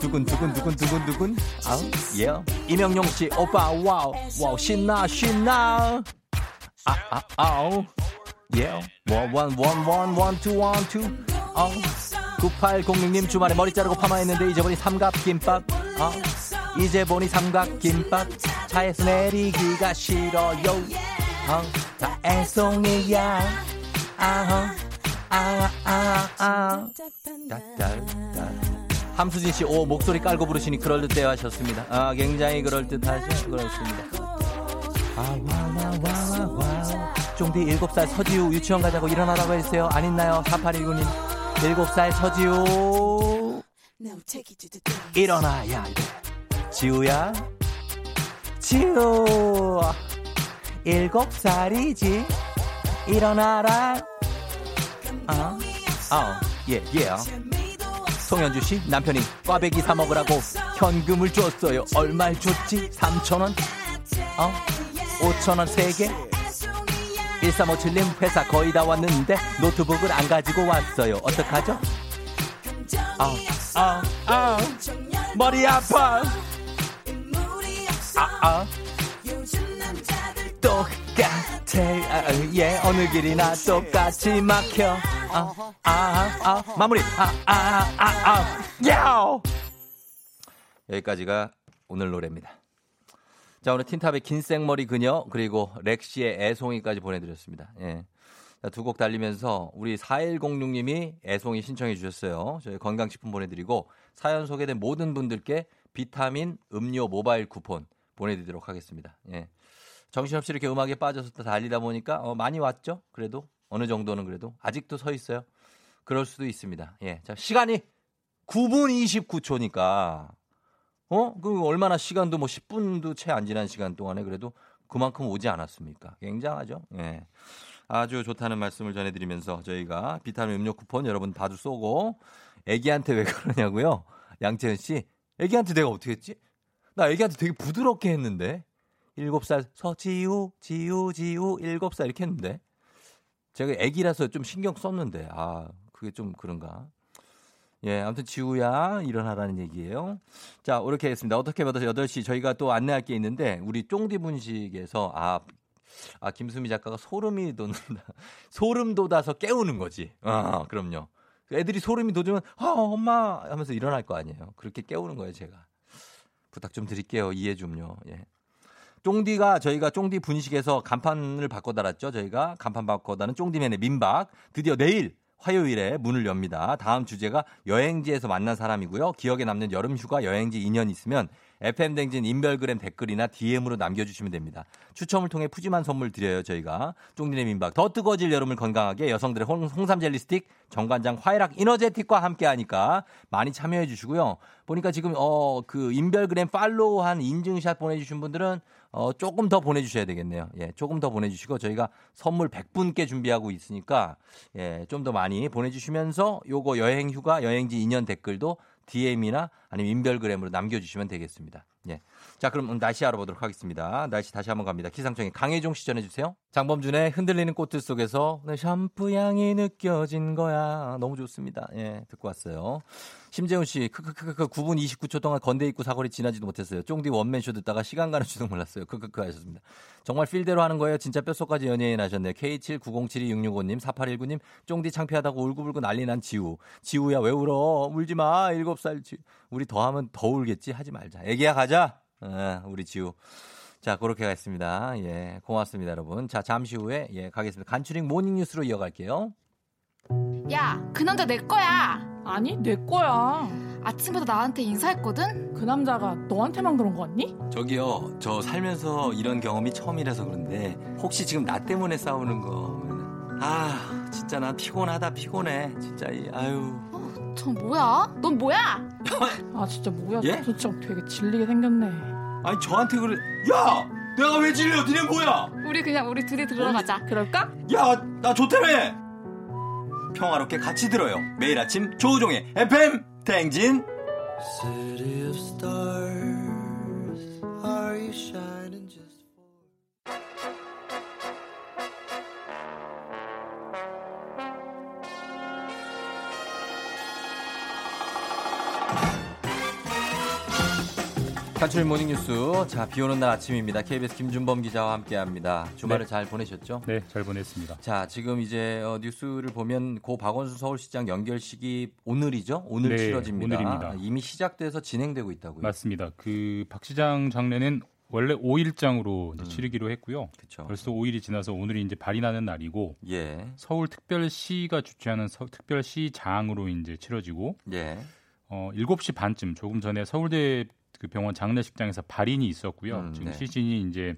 두근 두근 두근 두근 두근. 아우 예 y e 이명용 씨 오빠 와우 와우. 신나 신나. 아 아 아우 예. 원원원원원투원투. 어. 9806님 주말에 머리 자르고 파마했는데 이제 보니 삼각김밥. 어. 이제 보니 삼각김밥. 차에서 내리기가 싫어요. 어다 애송이야. 아아 아아아. 따따따. 함수진 씨, 오, 목소리 깔고 부르시니 그럴 듯해 하셨습니다. 아, 굉장히 그럴 듯하죠? 그렇습니다. 아, 와, 와, 와, 와, 와. 쫑디 7살 서지우 유치원 가자고 일어나라고 했어요. 안 있나요? 4819님. 7살 서지우. 일어나야 돼. 지우야. 지우. 7살이지. 일어나라. 어, 어, 예, 예. 송현주 씨 남편이 꽈배기 사 먹으라고 현금을 줬어요. 얼마를 줬지? 3천 원? 어? 5천 원 3개? 1357님 회사 거의 다 왔는데 노트북을 안 가지고 왔어요. 어떡하죠? 아, 아, 아, 머리 아파. 아, 아. 똑같아. 아, 예, 어느 길이나 똑같이 막혀. 아, 아, 아, 마무리. 아, 아, 아, 아, 야오! 여기까지가 오늘 노래입니다. 자, 오늘 틴탑의 긴 생머리 그녀, 그리고 렉시의 애송이까지 보내드렸습니다. 예. 두 곡 달리면서 우리 4106님이 애송이 신청해 주셨어요. 저희 건강식품 보내드리고 사연 소개된 모든 분들께 비타민 음료 모바일 쿠폰 보내드리도록 하겠습니다. 예. 정신없이 이렇게 음악에 빠져서 또 달리다 보니까 어, 많이 왔죠. 그래도 어느 정도는 그래도 아직도 서 있어요. 그럴 수도 있습니다. 예. 자, 시간이 9분 29초니까 어? 그 얼마나 시간도 뭐 10분도 채 안 지난 시간 동안에 그래도 그만큼 오지 않았습니까? 굉장하죠. 예. 아주 좋다는 말씀을 전해드리면서 저희가 비타민 음료 쿠폰 여러분 다주 쏘고 애기한테 왜 그러냐고요? 양채은 씨, 애기한테 내가 어떻게 했지? 나 애기한테 되게 부드럽게 했는데 7살 서지우 지우 지우 7살 이렇게 했는데 제가 애기라서 좀 신경 썼는데 아 그게 좀 그런가? 예, 아무튼 지우야 일어나라는 얘기예요. 자, 이렇게 하겠습니다. 어떻게 받아서 8시 저희가 또 안내할 게 있는데 우리 쫑디 분식에서 아, 아 김수미 작가가 소름이 돋는다. 소름 돋아서 깨우는 거지. 아, 그럼요. 애들이 소름이 돋으면 아, 엄마 하면서 일어날 거 아니에요. 그렇게 깨우는 거예요, 제가. 부탁 좀 드릴게요. 이해 좀요. 예. 쫑디가 저희가 쫑디 분식에서 간판을 바꿔 달았죠. 저희가 간판 바꿔 달은 쫑디맨의 민박 드디어 내일 화요일에 문을 엽니다. 다음 주제가 여행지에서 만난 사람이고요. 기억에 남는 여름 휴가 여행지 인연 있으면 FM 댕진 인별그램 댓글이나 DM으로 남겨주시면 됩니다. 추첨을 통해 푸짐한 선물 드려요. 저희가 쫑디네 민박 더 뜨거워질 여름을 건강하게 여성들의 홍, 홍삼 젤리 스틱 정관장 화이락 이너제틱과 함께하니까 많이 참여해 주시고요. 보니까 지금 어 그 인별그램 팔로우한 인증샷 보내주신 분들은 어, 조금 더 보내주셔야 되겠네요. 예, 조금 더 보내주시고 저희가 선물 100분께 준비하고 있으니까 예, 좀 더 많이 보내주시면서 요거 여행 휴가 여행지 인연 댓글도 DM이나 아니면 인별그램으로 남겨주시면 되겠습니다. 예. 자, 그럼 날씨 알아보도록 하겠습니다. 날씨 다시 한번 갑니다. 기상청에 강혜종 씨 전해주세요. 장범준의 흔들리는 꽃들 속에서 내 샴푸 향이 느껴진 거야. 너무 좋습니다. 예, 듣고 왔어요. 심재훈 씨, 크크크크 9분 29초 동안 건대 입구 사거리 지나지도 못했어요. 쫑디 원맨쇼 듣다가 시간 가는 줄도 몰랐어요. 크크크 하셨습니다. 정말 feel대로 하는 거예요. 진짜 뼛속까지 연예인 하셨네요. K79072665님, 4819님, 쫑디 창피하다고 울고불고 난리 난 지우. 지우야, 왜 울어? 울지 마. 7살 지 우리 더 하면 더 울겠지? 하지 말자. 애기야, 가자. 어, 우리 지우. 자, 그렇게 가겠습니다. 예, 고맙습니다, 여러분. 자, 잠시 후에, 예, 가겠습니다. 간추린 모닝 뉴스로 이어갈게요. 야, 그 남자 내 거야. 아니 내 거야. 아침부터 나한테 인사했거든. 그 남자가 너한테만 그런 거 같니? 저기요, 저 살면서 이런 경험이 처음이라서 그런데, 혹시 지금 나 때문에 싸우는 거, 아, 진짜 나 피곤하다, 피곤해. 진짜, 이, 아유. 저 뭐야? 넌 뭐야? 아 진짜 뭐야? 예? 저 진짜 되게 질리게 생겼네. 아니, 저한테 그래. 야! 내가 왜 질려? 니네 뭐야? 우리 그냥 우리 둘이 들어가자. 그럴까? 야, 나 좋다며! 평화롭게 같이 들어요. 매일 아침 조우종의 FM 탱진. City of stars, are you shining 간추린 모닝뉴스. 자, 비 오는 날 아침입니다. KBS 김준범 기자와 함께 합니다. 주말을 잘 보내셨죠? 네, 잘 보냈습니다. 자, 지금 이제 어, 뉴스를 보면 고 박원순 서울시장 연결식이 오늘이죠? 오늘 네, 치러집니다. 오늘입니다. 이미 시작돼서 진행되고 있다고요. 맞습니다. 그 박 시장 장례는 원래 5일장으로 음. 치르기로 했고요. 그렇죠. 벌써 5일이 지나서 오늘이 이제 발인하는 날이고 예. 서울특별시가 주최하는 서, 특별시장으로 이제 치러지고 예. 어, 7시 반쯤 조금 전에 서울대 그 병원 장례식장에서 발인이 있었고요. 음, 지금 네. 시신이 이제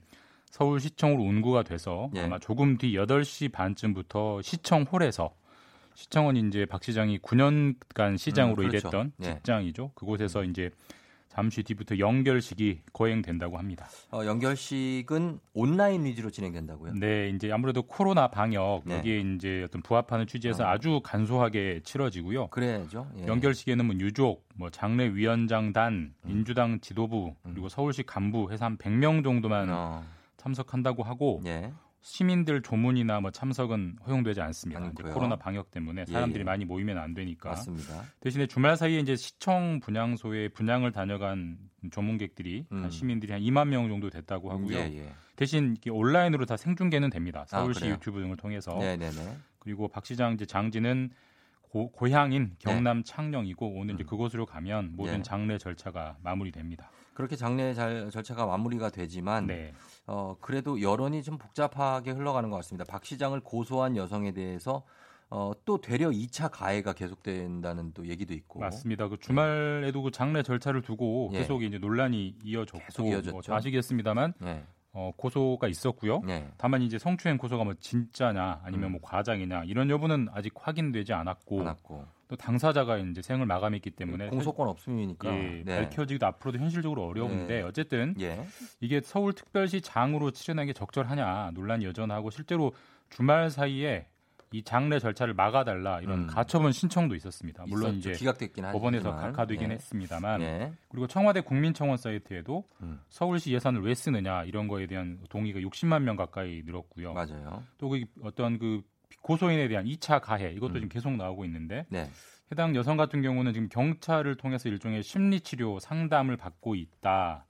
서울시청으로 운구가 돼서 예. 아마 조금 뒤 8시 반쯤부터 시청홀에서 시청은 이제 박 시장이 9년간 시장으로 음, 그렇죠. 일했던 예. 직장이죠. 그곳에서 이제 잠시 뒤부터 연결식이 거행된다고 합니다. 어, 연결식은 온라인 위주로 진행된다고요? 네, 이제 아무래도 코로나 방역 네. 여기에 이제 어떤 부합하는 취지에서 어. 아주 간소하게 치러지고요. 그래야죠. 예. 연결식에는 뭐 유족, 뭐 장례 위원장단, 음. 민주당 지도부 그리고 서울시 간부 해서 한 100명 정도만 어, 참석한다고 하고 예. 시민들 조문이나 뭐 참석은 허용되지 않습니다. 이제. 코로나 방역 때문에 예, 사람들이 예. 많이 모이면 안 되니까. 맞습니다. 대신에 주말 사이에 이제 시청 분향소에 분양을 다녀간 조문객들이 음. 한 시민들이 한 2만 명 정도 됐다고 하고요. 예, 예. 대신 온라인으로 다 생중계는 됩니다. 서울시 그래요? 유튜브 등을 통해서. 네, 네, 네. 그리고 박 시장 이제 장지는 고, 고향인 경남 창녕이고 오늘 이제 음. 그곳으로 가면 모든 예. 장례 절차가 마무리됩니다. 그렇게 장례 잘 절차가 마무리가 되지만 네. 어, 그래도 여론이 좀 복잡하게 흘러가는 것 같습니다. 박 시장을 고소한 여성에 대해서 어, 또 되려 2차 가해가 계속된다는 또 얘기도 있고. 맞습니다. 그 주말에도 그 장례 절차를 두고 예. 계속 이제 논란이 이어졌고 계속 이어졌죠. 뭐 아시겠습니다만 네. 어, 고소가 있었고요. 네. 다만 이제 성추행 고소가 뭐 진짜냐 아니면 음. 뭐 과장이냐 이런 여부는 아직 확인되지 않았고 않았고. 또 당사자가 이제 생을 마감했기 때문에 공소권 없음이니까. 예, 네. 밝혀지기도 앞으로도 현실적으로 어려운데 네. 어쨌든 예. 이게 서울특별시 장으로 치르는 게 적절하냐 논란이 여전하고 실제로 주말 사이에 이 장례 절차를 막아달라 이런 음. 가처분 신청도 있었습니다. 물론 있었죠. 이제 기각됐긴 법원에서 하지만. 각하되긴 예. 했습니다만 예. 그리고 청와대 국민청원 사이트에도 음. 서울시 예산을 왜 쓰느냐 이런 거에 대한 동의가 60만 명 가까이 늘었고요. 맞아요. 또 그 어떤 그 고소인에 대한 2차 가해 이것도 음. 지금 계속 나오고 있는데 네. 해당 여성 같은 경우는 지금 경찰을 통해서 일종의 심리 치료 상담을 받고 있다.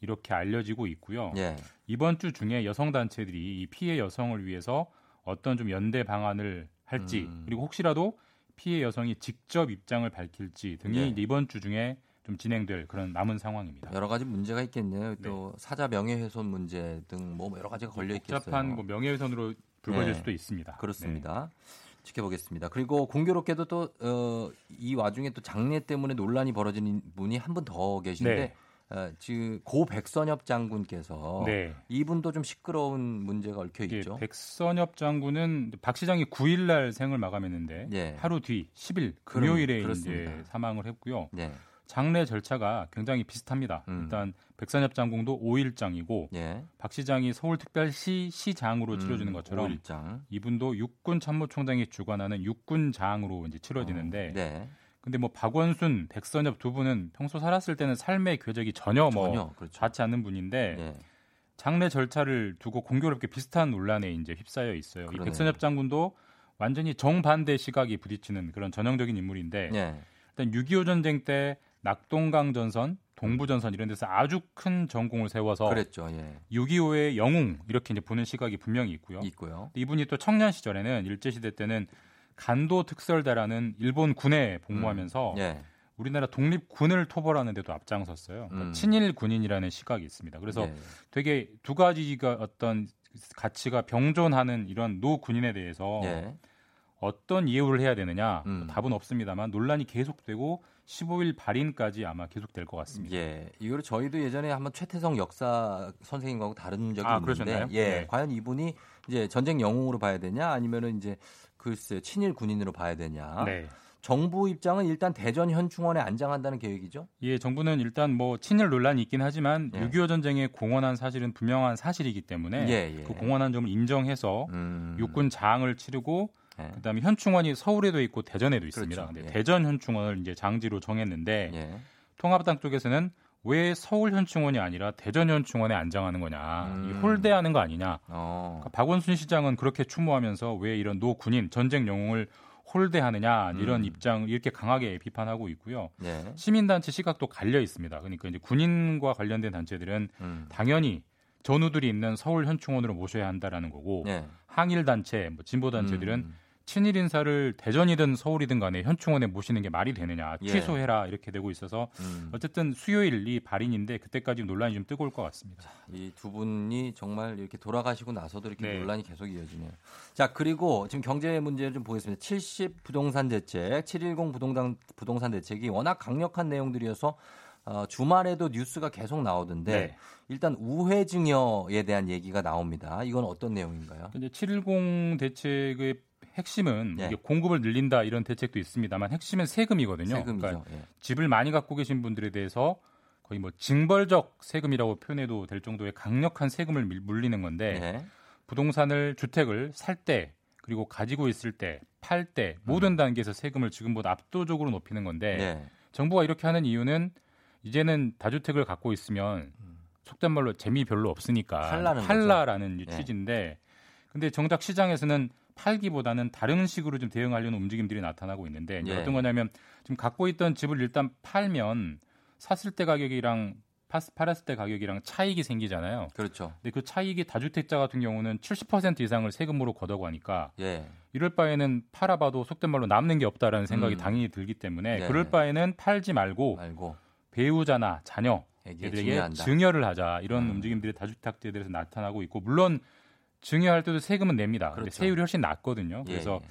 이렇게 알려지고 있고요. 예. 이번 주 중에 여성 단체들이 이 피해 여성을 위해서 어떤 좀 연대 방안을 할지 음. 그리고 혹시라도 피해 여성이 직접 입장을 밝힐지 등이 네. 이제 이번 주 중에 좀 진행될 그런 남은 상황입니다. 여러 가지 문제가 있겠네요. 또 사자 명예훼손 문제 등 뭐 여러 가지가 걸려 있겠어요. 복잡한 뭐 명예훼손으로 불거질 네. 수도 있습니다. 그렇습니다. 지켜보겠습니다. 그리고 공교롭게도 또 어, 이 와중에 또 장례 때문에 논란이 벌어지는 분이 한 분 더 계신데 네. 어, 지금 고 백선엽 장군께서 네. 이분도 좀 시끄러운 문제가 얽혀 이게 있죠. 백선엽 장군은 박 시장이 9일 날 생을 마감했는데 예. 하루 뒤 10일 그럼, 금요일에 그렇습니다. 이제 사망을 했고요. 네. 장례 절차가 굉장히 비슷합니다. 음. 일단 백선엽 장군도 5일장이고 예. 박 시장이 서울특별시 시장으로 치러지는 음, 것처럼 오일장. 이분도 육군 참모총장이 주관하는 육군장으로 이제 치러지는데 네. 근데 뭐 박원순, 백선엽 두 분은 평소 살았을 때는 삶의 궤적이 전혀 뭐 전혀 그렇죠. 좋지 않는 분인데 네. 장례 절차를 두고 공교롭게 비슷한 논란에 이제 휩싸여 있어요. 이 그러네요. 백선엽 장군도 완전히 정반대 시각이 부딪히는 그런 전형적인 인물인데 네. 일단 6.25 전쟁 때 낙동강 전선, 동부 전선 이런 데서 아주 큰 전공을 세워서 그랬죠. 예. 6.25의 영웅 이렇게 이제 보는 시각이 분명히 있고요. 있고요. 이분이 또 청년 시절에는 일제 시대 때는 간도 특설대라는 일본 군에 복무하면서 예. 우리나라 독립군을 토벌하는 데도 앞장섰어요. 그러니까 음. 친일 군인이라는 시각이 있습니다. 그래서 예. 되게 두 가지가 어떤 가치가 병존하는 이런 노 군인에 대해서 예. 어떤 이유를 해야 되느냐 음. 답은 없습니다만 논란이 계속되고 15일 발인까지 아마 계속될 것 같습니다. 예. 이거를 저희도 예전에 한번 최태성 역사 선생님하고 다른 적이 아, 있는데 그러셨나요? 예. 네. 과연 이분이 이제 전쟁 영웅으로 봐야 되냐 아니면은 이제 글쎄 친일 군인으로 봐야 되냐. 네. 정부 입장은 일단 대전 현충원에 안장한다는 계획이죠. 예, 정부는 일단 뭐 친일 논란이 있긴 하지만 예. 6.25 전쟁에 공헌한 사실은 분명한 사실이기 때문에 예, 예. 그 공헌한 점을 인정해서 음. 육군 장을 치르고 예. 그다음에 현충원이 서울에도 있고 대전에도 있습니다. 그렇죠. 예. 대전 현충원을 이제 장지로 정했는데 예. 통합당 쪽에서는 왜 서울 현충원이 아니라 대전 현충원에 안장하는 거냐, 음. 이 홀대하는 거 아니냐. 어. 그러니까 박원순 시장은 그렇게 추모하면서 왜 이런 노 군인 전쟁 영웅을 홀대하느냐 이런 음. 입장 이렇게 강하게 비판하고 있고요. 예. 시민단체 시각도 갈려 있습니다. 그러니까 이제 군인과 관련된 단체들은 음. 당연히 전우들이 있는 서울 현충원으로 모셔야 한다라는 거고 예. 항일 단체, 뭐 진보 단체들은 음. 친일 인사를 대전이든 서울이든 간에 현충원에 모시는 게 말이 되느냐 예. 취소해라 이렇게 되고 있어서 음. 어쨌든 수요일이 발인인데 그때까지 논란이 좀 뜨거울 것 같습니다. 이 두 분이 정말 이렇게 돌아가시고 나서도 이렇게 네. 논란이 계속 이어지네요. 자, 그리고 지금 경제 문제를 좀 보겠습니다. 70 부동산 대책, 710 부동산 부동산 대책이 워낙 강력한 내용들이어서 어, 주말에도 뉴스가 계속 나오던데 네. 일단 우회 증여에 대한 얘기가 나옵니다. 이건 어떤 내용인가요? 근데 710 대책의 핵심은 예. 이게 공급을 늘린다 이런 대책도 있습니다만 핵심은 세금이거든요. 세금이죠. 그러니까 예. 집을 많이 갖고 계신 분들에 대해서 거의 뭐 징벌적 세금이라고 표현해도 될 정도의 강력한 세금을 밀- 물리는 건데 예. 부동산을 주택을 살 때 그리고 가지고 있을 때 팔 때 모든 단계에서 세금을 지금보다 압도적으로 높이는 건데 음. 예. 정부가 이렇게 하는 이유는 이제는 다주택을 갖고 있으면 속된 말로 재미 별로 없으니까 팔라는 팔라라는. 예. 취지인데 근데 정작 시장에서는 팔기보다는 다른 식으로 좀 대응하려는 움직임들이 나타나고 있는데 예. 어떤 거냐면 지금 갖고 있던 집을 일단 팔면 샀을 때 가격이랑 파- 팔았을 때 가격이랑 차익이 생기잖아요. 그렇죠. 근데 그 차익이 다주택자 같은 경우는 70% 이상을 세금으로 걷어가니까 예. 이럴 바에는 팔아봐도 속된 말로 남는 게 없다라는 생각이 음. 당연히 들기 때문에 네, 그럴 네. 바에는 팔지 말고 말고 배우자나 자녀 에게 애들에게. 증여를 하자 이런 음. 움직임들이 다주택자들에서 나타나고 있고 물론 증여할 때도 세금은 냅니다. 그렇죠. 세율이 훨씬 낮거든요. 예, 그래서 예.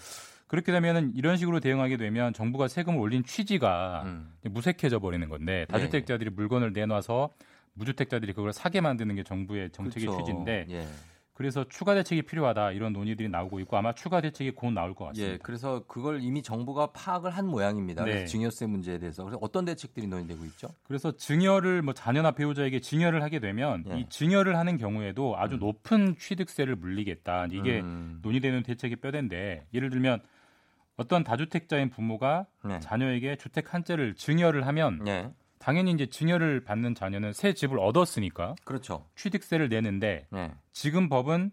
그렇게 되면은 이런 식으로 대응하게 되면 정부가 세금을 올린 취지가 음. 무색해져 버리는 건데 다주택자들이 물건을 내놔서 무주택자들이 그걸 사게 만드는 게 정부의 정책의 그쵸. 취지인데 예. 그래서 추가 대책이 필요하다 이런 논의들이 나오고 있고 아마 추가 대책이 곧 나올 것 같습니다. 예, 그래서 그걸 이미 정부가 파악을 한 모양입니다. 네. 그래서 증여세 문제에 대해서 그래서 어떤 대책들이 논의되고 있죠? 그래서 증여를 뭐 자녀나 배우자에게 증여를 하게 되면 예. 이 증여를 하는 경우에도 아주 높은 취득세를 물리겠다. 이게 음. 논의되는 대책의 뼈대인데 예를 들면 어떤 다주택자인 부모가 네. 자녀에게 주택 한 채를 증여를 하면 네. 당연히 이제 증여를 받는 자녀는 새 집을 얻었으니까 그렇죠. 취득세를 내는데 네. 지금 법은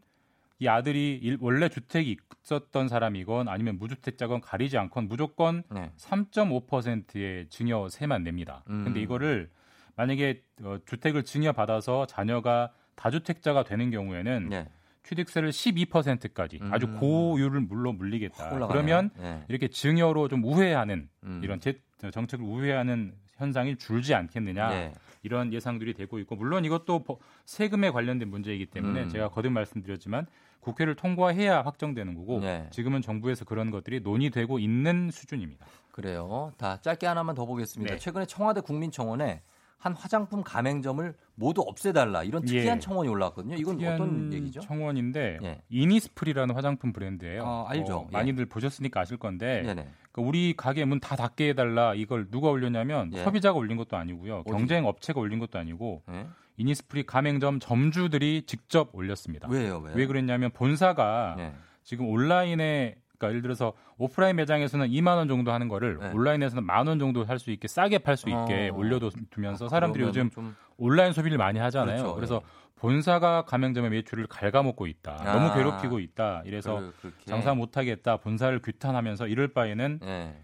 이 아들이 일- 원래 주택이 있었던 사람이건 아니면 무주택자건 가리지 않건 무조건 네. 3.5%의 증여세만 냅니다. 음. 근데 이거를 만약에 어, 주택을 증여받아서 자녀가 다주택자가 되는 경우에는 네. 취득세를 12%까지 음. 아주 고율을 물로 물리겠다. 그러면 네. 이렇게 증여로 좀 우회하는 음. 이런 제, 정책을 우회하는 현상이 줄지 않겠느냐 네. 이런 예상들이 되고 있고 물론 이것도 버- 세금에 관련된 문제이기 때문에 음. 제가 거듭 말씀드렸지만 국회를 통과해야 확정되는 거고 네. 지금은 정부에서 그런 것들이 논의되고 있는 수준입니다. 그래요. 다 짧게 하나만 더 보겠습니다. 네. 최근에 청와대 국민청원에 한 화장품 가맹점을 모두 없애달라 이런 특이한 예. 청원이 올라왔거든요. 이건 어떤 얘기죠? 청원인데 예. 이니스프리라는 화장품 브랜드예요. 어, 알죠. 어, 예. 많이들 보셨으니까 아실 건데 네네. 그러니까 우리 가게 문 다 닫게 해달라 이걸 누가 올렸냐면 예. 소비자가 올린 것도 아니고요. 어디? 경쟁 업체가 올린 것도 아니고 네. 이니스프리 가맹점 점주들이 직접 올렸습니다. 왜요? 왜요? 왜 그랬냐면 본사가 네. 지금 온라인에 그러니까 예를 들어서 오프라인 매장에서는 2만 원 정도 하는 거를 네. 온라인에서는 만 원 정도 할 수 있게 싸게 팔 수 있게 어. 올려두면서 사람들이 그러면은 요즘 좀 온라인 소비를 많이 하잖아요. 그렇죠. 그래서 본사가 가맹점의 매출을 갉아먹고 있다. 아. 너무 괴롭히고 있다. 이래서 그-. 장사 못하겠다. 본사를 규탄하면서 이럴 바에는 네.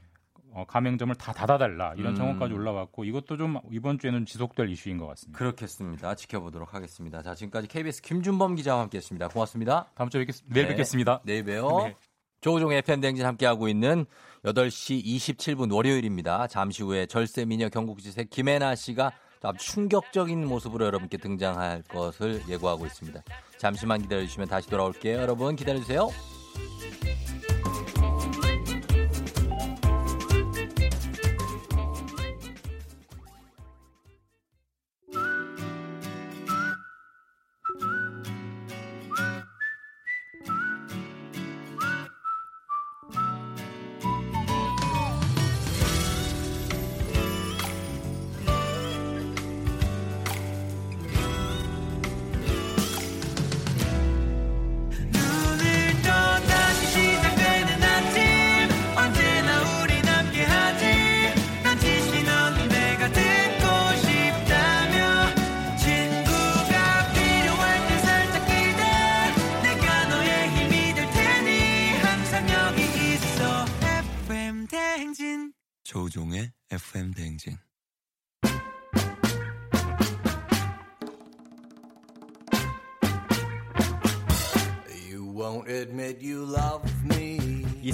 어, 가맹점을 다 닫아달라. 이런 음. 청원까지 올라왔고 이것도 좀 이번 주에는 지속될 이슈인 것 같습니다. 그렇겠습니다. 지켜보도록 하겠습니다. 자, 지금까지 KBS 김준범 기자와 함께했습니다. 고맙습니다. 다음 주에 뵙겠, 내일 네. 뵙겠습니다. 내일 봬요. 네. 조우종의 FM댕진 함께하고 있는 8시 27분 월요일입니다. 잠시 후에 절세미녀 경국지세 김혜나 씨가 아주 충격적인 모습으로 여러분께 등장할 것을 예고하고 있습니다. 잠시만 기다려주시면 다시 돌아올게요. 여러분 기다려주세요.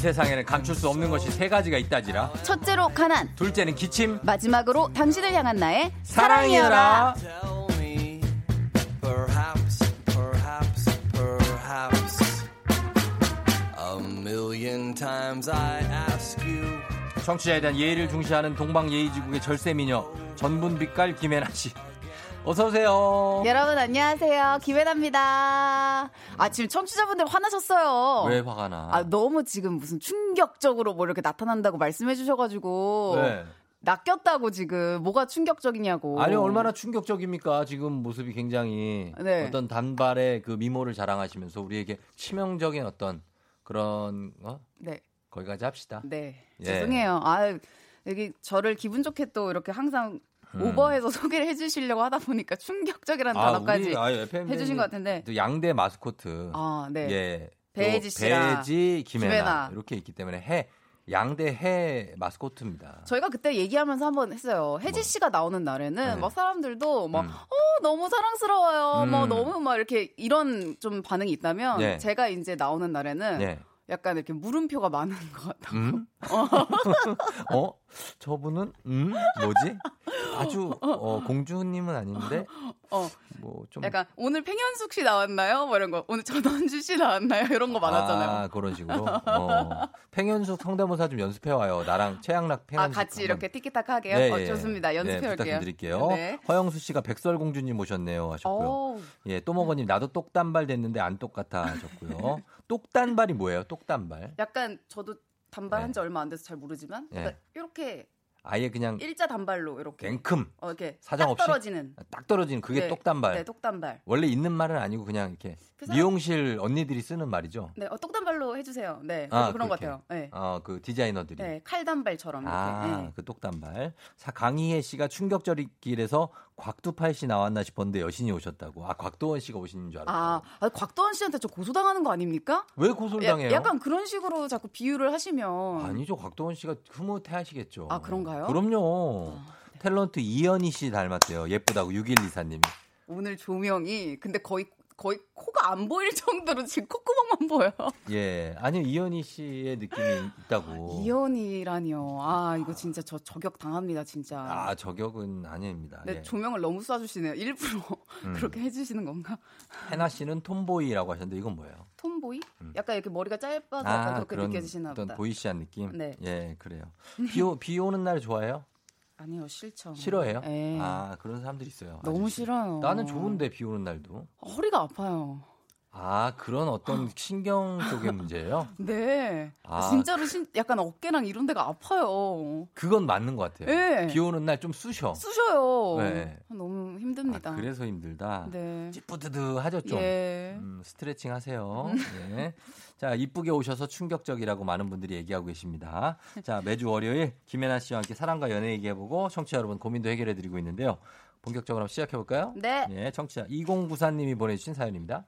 세상에는 감출 수 없는 것이 세 가지가 있다지라. 첫째로 가난, 둘째는 기침, 마지막으로 당신을 향한 나의 사랑이여라. 청취자에 대한 예의를 중시하는 동방예의지국의 절세미녀 전분빛깔 김혜나 씨. 어서 오세요. 여러분 안녕하세요. 김혜나입니다. 아 지금 청취자분들 화나셨어요. 왜 화가 나? 아 너무 지금 무슨 충격적으로 뭐 이렇게 나타난다고 말씀해 주셔가지고 왜? 낚였다고 지금 뭐가 충격적이냐고. 아니 얼마나 충격적입니까? 지금 모습이 굉장히 네. 어떤 단발의 그 미모를 자랑하시면서 우리에게 치명적인 어떤 그런 어? 네. 거기까지 합시다. 네. 예. 죄송해요. 아 여기 저를 기분 좋게 또 이렇게 항상 음. 오버해서 소개를 해주시려고 하다 보니까 충격적이라는 단어까지 해주신 것 같은데. 또 양대 마스코트. 아, 네. 예. 또 씨랑 배혜지 김혜나, 김혜나. 이렇게 있기 때문에 해 양대 해 마스코트입니다. 저희가 그때 얘기하면서 한번 했어요. 혜지 씨가 나오는 날에는 뭐. 네. 막 사람들도 막 음. 어, 너무 사랑스러워요. 음. 뭐 너무 막 이렇게 이런 좀 반응이 있다면 예. 제가 이제 나오는 날에는 예. 약간 이렇게 물음표가 많은 것 같다고. 음? 어? 저분은 음? 뭐지? 아주 어, 공주님은 아닌데 어. 뭐 좀 약간 오늘 팽현숙 씨 나왔나요? 뭐 이런 거. 오늘 전원주 씨 나왔나요? 이런 거 많았잖아요. 아, 그런 식으로. 어. 팽현숙 성대모사 좀 연습해 와요. 나랑 최양락 아, 팽현숙. 같이 한번. 이렇게 티키타카 하게요? 네, 어, 예. 좋습니다. 연습해 네, 올게요. 부탁드릴게요. 네. 허영수 씨가 백설공주님 모셨네요 하셨고요. 어우. 예, 또먹어님 나도 똑단발 됐는데 안 똑같아 하셨고요. 똑단발이 뭐예요? 똑단발. 약간 저도 단발 네. 한지 얼마 안 돼서 잘 모르지만 네. 그러니까 이렇게 아예 그냥 일자 단발로 이렇게 갱큼 어, 이렇게 사정 딱 없이 떨어지는 딱 떨어지는 그게 네, 똑단발. 네, 똑단발. 원래 있는 말은 아니고 그냥 이렇게 그 미용실 언니들이 쓰는 말이죠. 네, 어, 똑단발로 해주세요. 네, 아, 그런 것 그렇게. 같아요. 네, 어, 그 디자이너들이. 네, 칼단발처럼 이렇게. 아, 네. 그 똑단발. 사, 강희애 씨가 충격적이길에서 곽두팔 씨 나왔나 싶었는데 여신이 오셨다고. 아, 곽도원 씨가 오시는 줄 알았어요. 아, 아, 곽도원 씨한테 저 고소당하는 거 아닙니까? 왜 고소를 당해요? 야, 약간 그런 식으로 자꾸 비유를 하시면 아니죠. 곽도원 씨가 흐뭇해 하시겠죠. 아, 그런가요? 그럼요. 탤런트 이현희 씨 닮았대요. 예쁘다고 6124님이. 오늘 조명이 근데 거의 거의 코가 안 보일 정도로 지금 콧구멍만 보여. 예. 아니요. 이현희 씨의 느낌이 있다고. 이현이라니요. 아 이거 진짜 저 저격 당합니다 진짜. 아, 저격은 아닙니다. 네, 예. 조명을 너무 쏴주시네요. 일부러 음. 그렇게 해주시는 건가? 해나 씨는 톰보이라고 하셨는데 이건 뭐예요? 톰보이? 약간 이렇게 머리가 짧아서 약간 그렇게 느껴지시나 음. 아, 어떤 보다. 보이시한 느낌? 네. 예, 그래요. 비, 오, 비 오는 날 좋아해요? 아니요 싫죠. 싫어해요? 예. 아, 그런 사람들이 있어요. 너무 아저씨. 싫어요. 나는 좋은데 비 오는 날도. 허리가 아파요. 아, 그런 어떤 신경 쪽의 문제예요? 네. 아. 진짜로 신, 약간 어깨랑 이런 데가 아파요. 그건 맞는 것 같아요. 예. 비 오는 날 좀 쑤셔. 쑤셔요. 네. 너무 힘듭니다. 아, 그래서 힘들다. 네. 찌뿌드드하죠 좀. 예. 음, 스트레칭 하세요. 예. 자, 이쁘게 오셔서 충격적이라고 많은 분들이 얘기하고 계십니다. 자, 매주 월요일 김혜나 씨와 함께 사랑과 연애 얘기해보고 청취자 여러분 고민도 해결해드리고 있는데요. 본격적으로 한번 시작해볼까요? 네. 예, 청취자 2094님이 보내주신 사연입니다.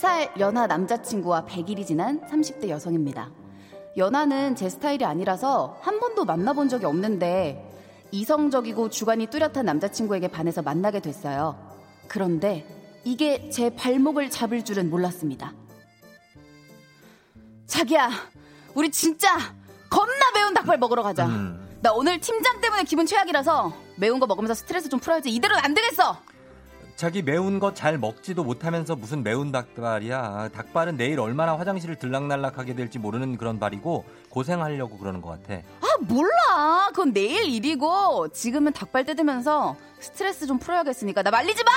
세살 연하 남자친구와 100일이 지난 30대 여성입니다. 연하는 제 스타일이 아니라서 한 번도 만나본 적이 없는데 이성적이고 주관이 뚜렷한 남자친구에게 반해서 만나게 됐어요. 그런데 이게 제 발목을 잡을 줄은 몰랐습니다. 자기야, 우리 진짜 겁나 매운 닭발 먹으러 가자. 음. 나 오늘 팀장 때문에 기분 최악이라서 매운 거 먹으면서 스트레스 좀 풀어야지. 이대로는 안 되겠어. 자기 매운 거 잘 먹지도 못하면서 무슨 매운 닭발이야. 닭발은 내일 얼마나 화장실을 들락날락하게 될지 모르는 그런 발이고 고생하려고 그러는 것 같아. 아 몰라 그건 내일 일이고 지금은 닭발 뜯으면서 스트레스 좀 풀어야겠으니까 나 말리지 마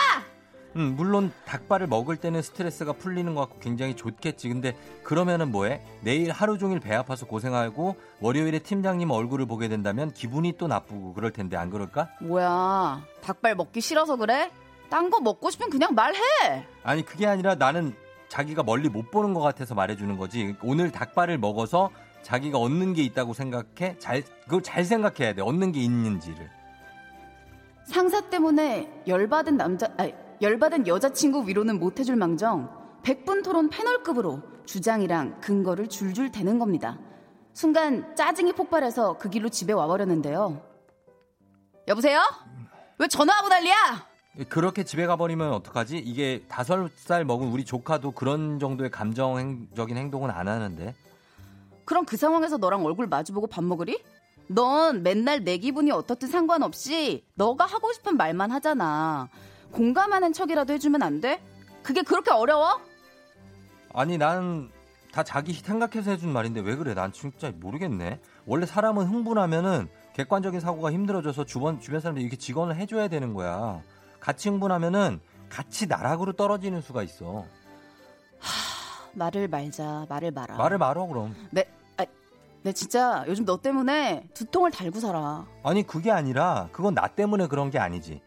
음, 물론 닭발을 먹을 때는 스트레스가 풀리는 것 같고 굉장히 좋겠지. 근데 그러면은 뭐해? 내일 하루 종일 배 아파서 고생하고 월요일에 팀장님 얼굴을 보게 된다면 기분이 또 나쁘고 그럴 텐데 안 그럴까? 뭐야 닭발 먹기 싫어서 그래? 딴 거 먹고 싶으면 그냥 말해 아니 그게 아니라 나는 자기가 멀리 못 보는 것 같아서 말해주는 거지. 오늘 닭발을 먹어서 자기가 얻는 게 있다고 생각해. 잘 그걸 잘 생각해야 돼. 얻는 게 있는지를. 상사 때문에 열받은 남자 아니 열받은 여자친구 위로는 못 해줄 망정 100분 토론 패널급으로 주장이랑 근거를 줄줄 대는 겁니다 순간 짜증이 폭발해서 그 길로 집에 와버렸는데요 여보세요? 왜 전화하고 난리야? 그렇게 집에 가버리면 어떡하지? 이게 다섯 살 먹은 우리 조카도 그런 정도의 감정적인 행동은 안 하는데. 그럼 그 상황에서 너랑 얼굴 마주보고 밥 먹으리? 넌 맨날 내 기분이 어떻든 상관없이 너가 하고 싶은 말만 하잖아. 공감하는 척이라도 해주면 안 돼? 그게 그렇게 어려워? 아니 나는 다 자기 생각해서 해준 말인데 왜 그래? 난 진짜 모르겠네. 원래 사람은 흥분하면은 객관적인 사고가 힘들어져서 주변 주변 사람들이 이렇게 직원을 해줘야 되는 거야. 같이 흥분하면은 같이 나락으로 떨어지는 수가 있어. 말을 말자, 말을 말아. 말을 말어 그럼. 네, 아, 네 진짜 요즘 너 때문에 두통을 달고 살아. 아니 그게 아니라 그건 나 때문에 그런 게 아니지.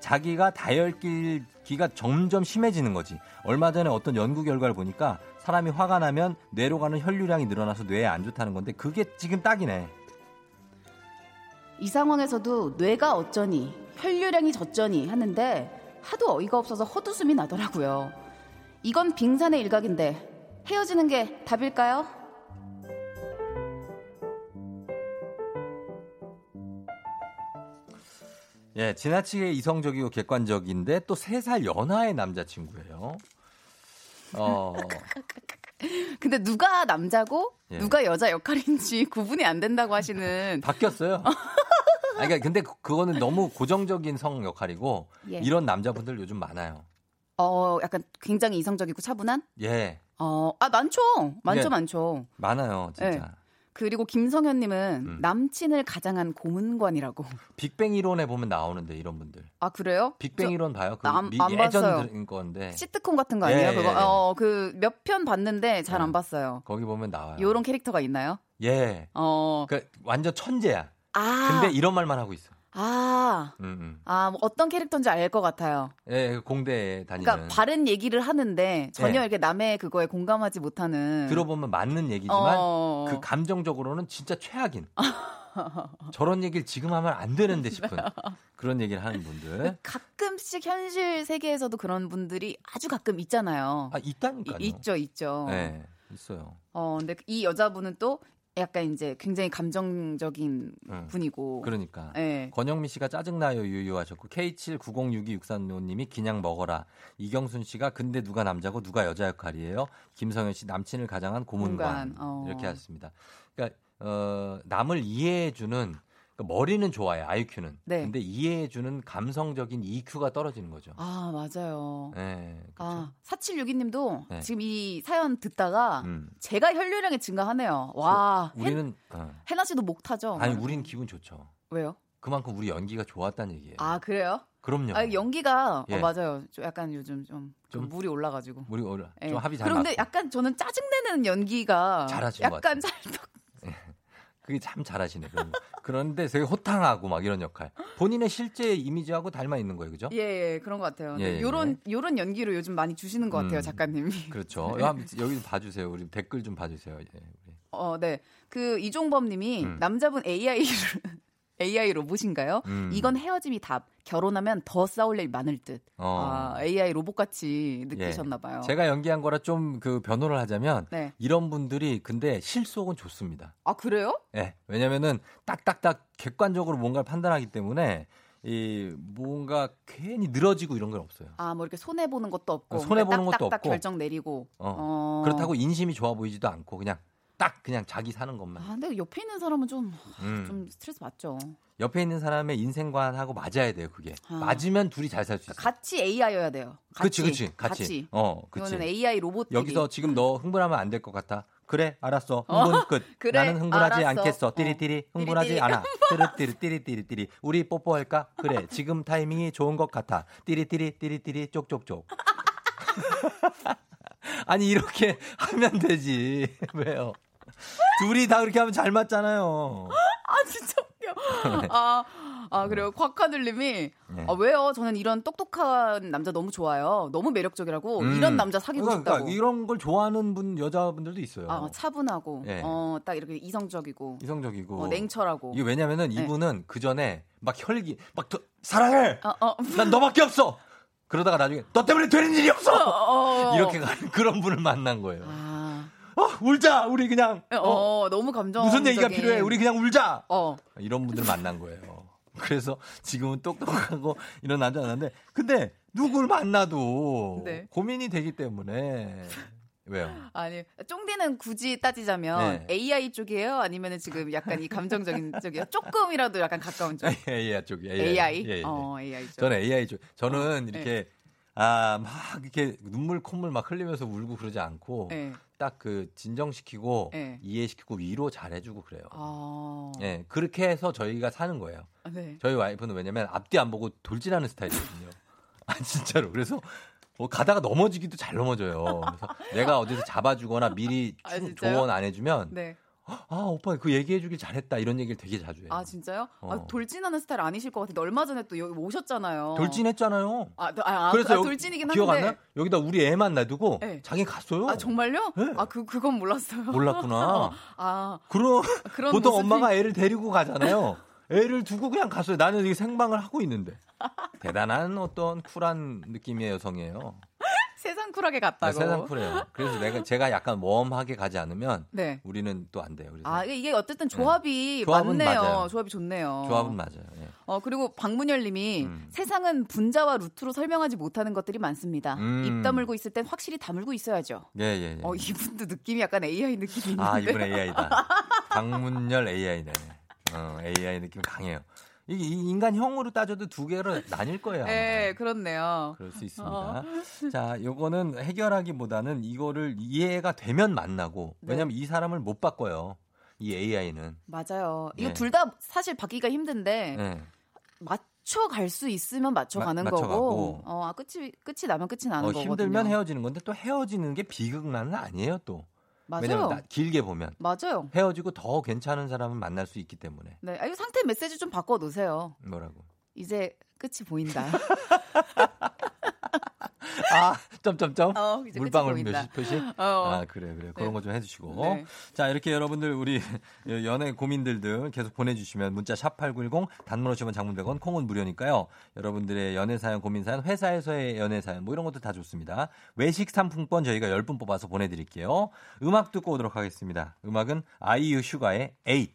자기가 다혈기가 점점 심해지는 거지. 얼마 전에 어떤 연구 결과를 보니까 사람이 화가 나면 뇌로 가는 혈류량이 늘어나서 뇌에 안 좋다는 건데 그게 지금 딱이네. 이 상황에서도 뇌가 어쩌니, 혈류량이 저쩌니 하는데 하도 어이가 없어서 헛웃음이 나더라고요. 이건 빙산의 일각인데 헤어지는 게 답일까요? 예, 지나치게 이성적이고 객관적인데 또 세 살 연하의 남자친구예요. 어, 근데 누가 남자고 예. 누가 여자 역할인지 구분이 안 된다고 하시는 바뀌었어요. 아, 그러니까 근데 그- 그거는 너무 고정적인 성 역할이고 예. 이런 남자분들 요즘 많아요. 어 약간 굉장히 이성적이고 차분한 예, 어 아 많죠 많죠 예. 많죠 많아요, 진짜. 예. 그리고 김성현님은 음. 남친을 가장한 고문관이라고 빅뱅 이론에 보면 나오는데 이런 분들. 아 그래요 빅뱅 저 이론 봐요. 그 안- 미, 안 예전 봤어요. 건데 시트콤 같은 거 아니에요 예, 그거 예, 예. 어그 몇 편 봤는데 잘안 음. 봤어요 거기 보면 나와요. 요런 캐릭터가 있나요 예, 어그 완전 천재야. 아. 근데 이런 말만 하고 있어. 아, 음, 음. 아, 뭐 어떤 캐릭터인지 알 것 같아요. 예, 그 공대에 다니는. 그러니까 바른 얘기를 하는데 전혀 네. 이렇게 남의 그거에 공감하지 못하는. 들어보면 맞는 얘기지만 어. 그 감정적으로는 진짜 최악인. 저런 얘기를 지금 하면 안 되는데 싶은 그런 얘기를 하는 분들. 가끔씩 현실 세계에서도 그런 분들이 아주 가끔 있잖아요. 아, 있다니까요. 이- 있죠, 있죠. 네, 있어요. 어, 근데 이 여자분은 또 약간 이제 굉장히 감정적인 응. 분이고. 그러니까. 예. 권영미 씨가 짜증나요 유유하셨고 K79062635님이 그냥 먹어라. 이경순 씨가 근데 누가 남자고 누가 여자 역할이에요? 김성현 씨 남친을 가장한 고문관 고문관, 어. 이렇게 하셨습니다. 그러니까 어, 남을 이해해주는 그러니까 머리는 좋아요 IQ는. 네. 근데 이해해주는 감성적인 EQ가 떨어지는 거죠. 아, 맞아요. 네, 아, 4762님도 네. 지금 이 사연 듣다가 음. 제가 혈류량이 증가하네요. 와. 우리는 어. 해나 씨도 목 타죠? 아니 우린 기분 좋죠. 왜요? 그만큼 우리 연기가 좋았다는 얘기예요. 아, 그래요? 그럼요. 아, 연기가 예. 어, 맞아요. 좀 약간 요즘 좀, 좀 좀? 물이 올라가지고. 우리 오늘 예. 좀 합이 잘 그런데 맞고. 약간 저는 짜증내는 연기가 잘하신 것 약간 찰떡. 그게 참 잘하시네. 그런 거. 그런데 되게 호탕하고 막 이런 역할. 본인의 실제 이미지하고 닮아 있는 거예요, 그죠? 예, 예, 그런 것 같아요. 예, 예. 요런 요런 연기로 요즘 많이 주시는 것 같아요, 음. 작가님이. 그렇죠. 여기, 여기 좀 봐주세요. 우리 댓글 좀 봐 주세요. 예, 우리. 어, 네. 그 이종범 님이 음. 남자분 AI를 AI 로봇인가요? 음. 이건 헤어짐이 답. 결혼하면 더 싸울 일 많을 듯. 어. 아, AI 로봇 같이 예. 느끼셨나 봐요. 제가 연기한 거라 좀 그 변호를 하자면 네. 이런 분들이 근데 실속은 좋습니다. 아, 그래요? 예. 왜냐면은 딱딱딱 객관적으로 뭔가를 판단하기 때문에 이 뭔가 괜히 늘어지고 이런 건 없어요. 아, 뭐 이렇게 손해 보는 것도 없고. 어, 손해 보는 것도 없고. 결정 내리고. 어. 어. 그렇다고 인심이 좋아 보이지도 않고 그냥 딱 그냥 자기 사는 것만. 아, 근데 옆에 있는 사람은 좀, 음. 좀 스트레스 받죠. 옆에 있는 사람의 인생관하고 맞아야 돼요, 그게. 아. 맞으면 둘이 잘 살 수 있어요. 같이 AI여야 돼요. 그치, 같이. 그치, 같이. 어, 그치. 이거는 AI 로봇. 여기서 지금 너 흥분하면 안 될 것 같아. 그래, 알았어. 어, 흥분 끝. 그래, 나는 흥분하지 알았어. 않겠어. 띠리띠리. 흥분하지 띠리띠리. 않아. 띠리띠리, 띠리띠리 띠리. 우리 뽀뽀할까? 그래, 지금 타이밍이 좋은 것 같아. 띠리띠리, 띠리띠리, 쪽쪽쪽. 아니, 이렇게 하면 되지. 왜요? 둘이 다 그렇게 하면 잘 맞잖아요. 아, 진짜 웃겨. 아, 아, 그래요. 곽하늘님이, 네. 아, 왜요? 저는 이런 똑똑한 남자 너무 좋아요. 너무 매력적이라고. 음. 이런 남자 사귀고 그러니까, 싶다고. 이런 걸 좋아하는 분, 여자분들도 있어요. 아, 차분하고, 예. 어, 딱 이렇게 이성적이고, 이성적이고. 어, 냉철하고. 이게 왜냐면은 네. 이분은 그 전에 막 혈기, 막 더- 사랑해! 어, 어. 난 너밖에 없어! 그러다가 나중에 너 때문에 되는 일이 없어! 어. 이렇게 가는 그런 분을 만난 거예요. 아, 어, 울자! 우리 그냥. 어, 어, 너무 감정. 무슨 얘기가 필요해? 우리 그냥 울자! 어. 이런 분들 만난 거예요. 그래서 지금은 똑똑하고 이런 남자 만났는데, 근데 누굴 만나도 네. 고민이 되기 때문에. 왜요? 아니, 쫑디는 굳이 따지자면 네. AI 쪽이에요? 아니면 지금 약간 이 감정적인 쪽이요? 조금이라도 약간 가까운 쪽. AI 쪽이 AI? 예, 예. 어, AI 쪽. 저는 AI 쪽. 저는 네. 이렇게 아, 막 이렇게 눈물 콧물 막 흘리면서 울고 그러지 않고 네. 딱 그 진정시키고 네. 이해시키고 위로 잘해주고 그래요. 아. 예, 그렇게 해서 저희가 사는 거예요. 아, 네. 저희 와이프는 왜냐면 앞뒤 안 보고 돌진하는 스타일이거든요. 아 진짜로. 그래서 뭐 가다가 넘어지기도 잘 넘어져요. 그래서 내가 어디서 잡아주거나 미리 아? 조언 안 해주면 네. 아 오빠 그 얘기해주길 잘했다 이런 얘기를 되게 자주 해요. 아, 진짜요? 어. 아, 돌진하는 스타일 아니실 것 같은데 얼마 전에 또 여기 오셨잖아요. 돌진했잖아요. 아, 아, 아, 그래서 아, 돌진이긴 기억 안 한데. 나? 여기다 우리 애만 놔두고 네. 자기 갔어요. 아, 정말요? 네. 아, 그 그건 몰랐어요. 몰랐구나. 아, 그럼 그런 보통 모습이- 엄마가 애를 데리고 가잖아요. 애를 두고 그냥 갔어요. 나는 여기 생방을 하고 있는데. 대단한 어떤 쿨한 느낌의 여성이에요. 세상 쿨하게 아, 갔다고. 세상 쿨해요. 그래서 내가 제가 약간 웜하게 가지 않으면 네. 우리는 또 안 돼요. 그래서 아 이게 어쨌든 조합이 조합은 맞네요. 맞아요. 조합이 좋네요. 조합은 맞아요. 예. 어 그리고 박문열님이 음. 세상은 분자와 루트로 설명하지 못하는 것들이 많습니다. 음. 입 다물고 있을 땐 확실히 다물고 있어야죠. 예, 예, 예. 어 이분도 느낌이 약간 AI 느낌이 있는데. 아, 이분 AI다. 박문열 AI네. 어, AI 느낌 강해요. 이게 이 인간형으로 따져도 두 개로 나뉠 거예요. 네, 그렇네요. 그럴 수 있습니다. 어. 자, 요거는 해결하기보다는 이거를 이해가 되면 만나고 네. 왜냐면 이 사람을 못 바꿔요. 이 AI는. 맞아요. 이거 네. 둘다 사실 바뀌기가 힘든데 네. 맞춰 갈 수 있으면 맞춰 가는 마- 맞춰가고. 거고. 어, 아, 끝이 끝이 나면 끝이 나는 어, 거거든요. 힘들면 헤어지는 건데 또 헤어지는 게 비극만은 아니에요, 또. 맞아요. 왜냐면 나- 길게 보면 맞아요. 헤어지고 더 괜찮은 사람을 만날 수 있기 때문에. 네, 아, 이거 상태 메시지 좀 바꿔 놓으세요. 뭐라고? 이제 끝이 보인다. 아, 점점점. 어, 끝이 물방울 보인다. 몇 표시? 어. 아, 그래, 그래. 그런 네. 거좀 해주시고. 네. 자, 이렇게 여러분들 우리 연애 고민들들 계속 보내주시면 문자 샵 8910 단문 50원 장문 100원 콩은 무료니까요. 여러분들의 연애 사연, 고민 사연, 회사에서의 연애 사연 뭐 이런 것도 다 좋습니다. 외식 상품권 저희가 10분 뽑아서 보내드릴게요. 음악 듣고 오도록 하겠습니다. 음악은 아이유 슈가의 8.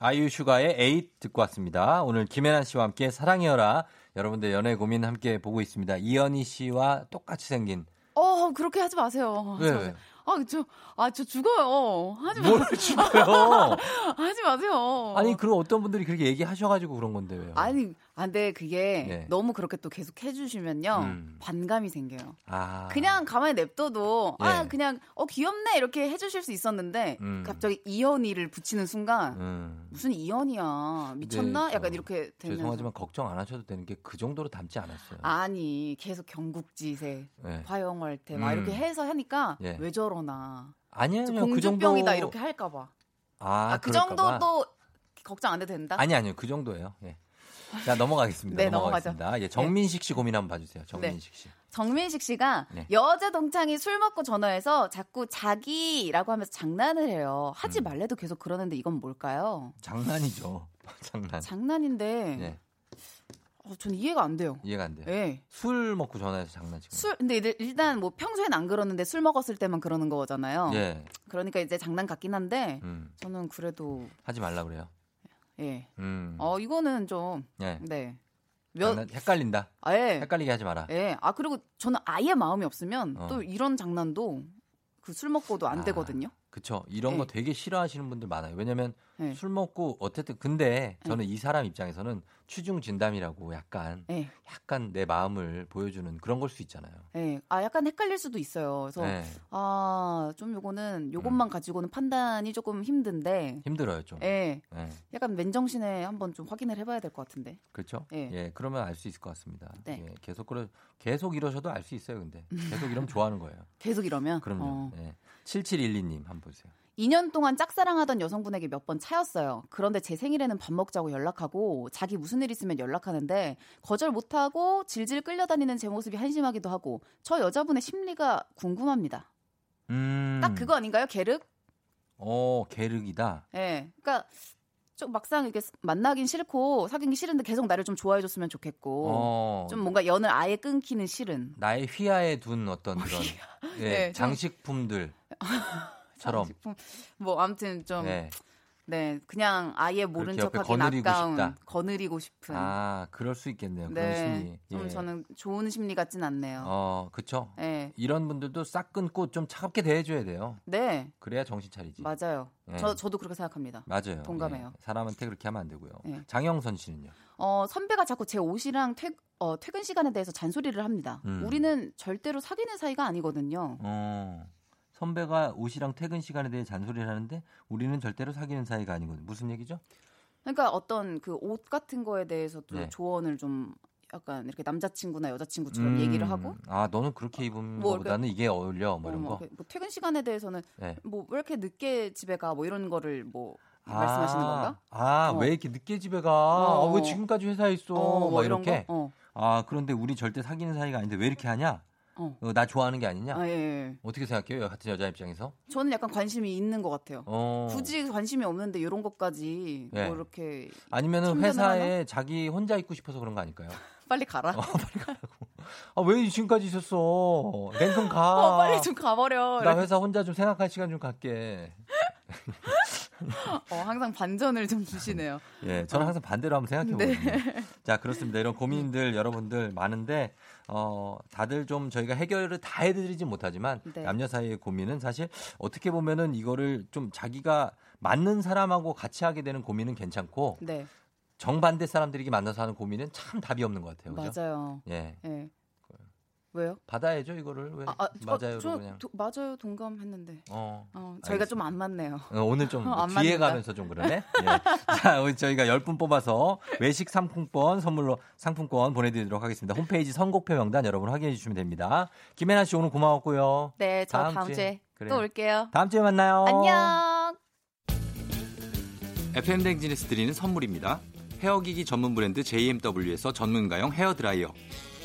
아이유 슈가의 8 듣고 왔습니다. 오늘 김혜란 씨와 함께 사랑해요라 여러분들 연애 고민 함께 보고 있습니다. 이연희 씨와 똑같이 생긴 어, 그렇게 하지 마세요. 왜? 아, 저, 아, 저 죽어요. 하지 마. 뭘 죽어요? 하지 마세요. 아니 그럼 어떤 분들이 그렇게 얘기하셔가지고 그런 건데 왜요? 아니, 안 돼. 그게 네. 너무 그렇게 또 계속 해주시면요. 음. 반감이 생겨요. 아, 그냥 가만히 냅둬도, 아, 예. 그냥, 어, 귀엽네. 이렇게 해주실 수 있었는데, 음. 갑자기 이연이를 붙이는 순간, 음. 무슨 이연이야. 미쳤나? 네, 약간 저- 이렇게 되면. 죄송하지만 걱정 안 하셔도 되는 게 그 정도로 닮지 않았어요. 아니, 계속 경국지세, 네. 화영월태, 막 음. 이렇게 해서 하니까, 예. 왜 저러나. 아니에요, 저그 정도. 공주병이다. 이렇게 할까봐. 아, 아, 그. 정도도 걱정 안 해도 된다? 아니 아니요, 그 정도예요. 예. 자 넘어가겠습니다. 네, 넘어가겠습니다. 예, 정민식 씨 고민 한번 봐주세요. 정민식 씨. 정민식 씨가 네. 여자 동창이 술 먹고 전화해서 자꾸 자기라고 하면서 장난을 해요. 음. 하지 말래도 계속 그러는데 이건 뭘까요? 장난이죠. 장난. 장난인데 예, 어, 전 이해가 안 돼요. 이해가 안 돼요. 예. 술 먹고 전화해서 장난치고. 술 근데 일- 일단 뭐 평소엔 안 그러는데 술 먹었을 때만 그러는 거잖아요. 예, 그러니까 이제 장난 같긴 한데 음, 저는 그래도 하지 말라 그래요. 예. 음, 어 이거는 좀 예. 네. 몇 장난, 헷갈린다. 아, 예. 헷갈리게 하지 마라. 예. 아 그리고 저는 아예 마음이 없으면 어. 또 이런 장난도 그 술 먹고도 안 아. 되거든요. 그쵸. 이런 거 네. 되게 싫어하시는 분들 많아요. 왜냐면 네. 술 먹고 어쨌든 근데 저는 이 사람 입장에서는 취중 진담이라고 약간 예. 약간 내 마음을 보여주는 그런 걸 수 있잖아요. 예. 아 약간 헷갈릴 수도 있어요. 그래서 네. 아, 좀 요거는 요것만 가지고는 판단이 조금 힘든데. 힘들어요 좀. 예. 네. 약간 맨정신에 한번 좀 확인을 해봐야 될 것 같은데. 그렇죠? 예. 예. 그러면 알 수 있을 것 같습니다. 네. 예, 계속 그러 계속 이러셔도 알 수 있어요. 근데 계속 이러면 좋아하는 거예요. 계속 이러면. 그럼요. 어. 예. 7712님 한번 보세요. 2년 동안 짝사랑하던 여성분에게 몇 번 차였어요. 그런데 제 생일에는 밥 먹자고 연락하고 자기 무슨 일 있으면 연락하는데 거절 못하고 질질 끌려다니는 제 모습이 한심하기도 하고 저 여자분의 심리가 궁금합니다. 음. 딱 그거 아닌가요? 계륵? 어, 계륵이다. 예. 그러니까 좀 막상 이렇게 만나긴 싫고 사귀기 싫은데 계속 나를 좀 좋아해 줬으면 좋겠고 어. 좀 뭔가 연을 아예 끊기는 싫은. 나의 휘하에 둔 어떤 그런 예, 네, 좀- 장식품들 처럼 장식품. 뭐 아무튼 좀 네. 네, 그냥 아예 모른 척하기 아까운 싶다. 거느리고 싶은. 아, 그럴 수 있겠네요. 그런 네, 심리. 좀 예. 저는 좋은 심리 같진 않네요. 어, 그쵸. 네, 이런 분들도 싹 끊고 좀 차갑게 대해줘야 돼요. 네, 그래야 정신 차리지. 맞아요. 네. 저 저도 그렇게 생각합니다. 맞아요. 동감해요. 예. 사람한테 그렇게 하면 안 되고요. 네. 장영선 씨는요? 어, 선배가 자꾸 제 옷이랑 퇴, 어, 퇴근 시간에 대해서 잔소리를 합니다. 음. 우리는 절대로 사귀는 사이가 아니거든요. 어, 선배가 옷이랑 퇴근 시간에 대해 잔소리를 하는데 우리는 절대로 사귀는 사이가 아니거든요. 무슨 얘기죠? 그러니까 어떤 그 옷 같은 거에 대해서 도 네. 조언을 좀 약간 이렇게 남자친구나 여자친구처럼 음, 얘기를 하고 아, 너는 그렇게 입은 뭐 것보다는 이게 어울려. 뭐 어, 이런 뭐 거. 이렇게 뭐 퇴근 시간에 대해서는 네. 뭐왜 이렇게 늦게 집에 가 뭐 이런 거를 뭐 말씀하시는 건가? 아, 어. 왜 이렇게 늦게 집에 가? 어. 아, 왜 지금까지 회사에 있어? 어, 막뭐 이런 이렇게. 거? 어. 아, 그런데 우리 절대 사귀는 사이가 아닌데 왜 이렇게 하냐? 어. 어, 나 좋아하는 게 아니냐? 아, 예, 예. 어떻게 생각해요? 같은 여자 입장에서? 저는 약간 관심이 있는 것 같아요. 어. 굳이 관심이 없는데 이런 것까지 네. 뭐 이렇게 아니면은 회사에 자기 혼자 있고 싶어서 그런 거 아닐까요? 빨리 가라. 어, 빨리 가라고. 아, 왜 지금까지 있었어? 냉성 가. 어, 빨리 좀 가버려. 나 회사 혼자 좀 생각할 시간 좀 갖게. 어, 항상 반전을 좀 주시네요. 예, 저는 항상 반대로 한번 생각해 보거든요. 네. 자, 그렇습니다. 이런 고민들 여러분들 많은데 어, 다들 좀 저희가 해결을 다 해드리진 못하지만 네. 남녀 사이의 고민은 사실 어떻게 보면은 이거를 좀 자기가 맞는 사람하고 같이 하게 되는 고민은 괜찮고 네, 정반대 사람들이 만나서 하는 고민은 참 답이 없는 것 같아요. 그죠? 맞아요. 예. 예. 왜요? 받아야죠, 이거를. 왜? 아, 아, 맞아요, 저, 그냥. 도- 맞아요. 동감했는데. 어. 어, 저희가 좀 안 맞네요. 어, 오늘 좀 안 뒤에 맞는다. 가면서 좀 그러네. 예. 자, 오늘 저희가 10분 뽑아서 외식 상품권 선물로 상품권 보내드리도록 하겠습니다. 홈페이지 선곡표 명단 여러분 확인해 주시면 됩니다. 김혜나 씨 오늘 고마웠고요. 네, 저 다음 다음, 주에. 주에 그래요. 또 올게요. 다음 주에 만나요. 안녕. FM 댕진에서 드리는 선물입니다. 헤어기기 전문 브랜드 JMW에서 전문가용 헤어 드라이어.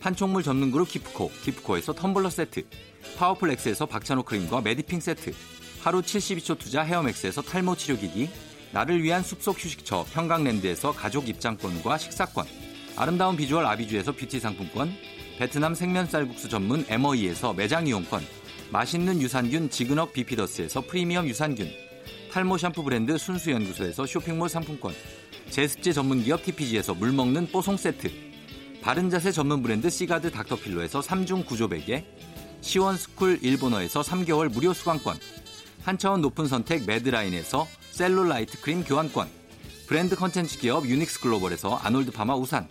판촉물 전문 그룹 기프코, 기프코에서 텀블러 세트. 파워풀 엑스에서 박찬호 크림과 메디핑 세트. 하루 72초 투자 헤어맥스에서 탈모 치료기기. 나를 위한 숲속 휴식처 평강랜드에서 가족 입장권과 식사권. 아름다운 비주얼 아비주에서 뷰티 상품권. 베트남 생면 쌀국수 전문 에머이에서 매장 이용권. 맛있는 유산균 지그넉 비피더스에서 프리미엄 유산균. 탈모 샴푸 브랜드 순수연구소에서 쇼핑몰 상품권. 제습제 전문 기업 TPG에서 물 먹는 뽀송 세트. 바른 자세 전문 브랜드 시가드 닥터필로에서 3중 구조 베개. 시원스쿨 일본어에서 3개월 무료 수강권. 한차원 높은 선택 매드라인에서 셀룰라이트 크림 교환권. 브랜드 컨텐츠 기업 유닉스 글로벌에서 아놀드 파마 우산.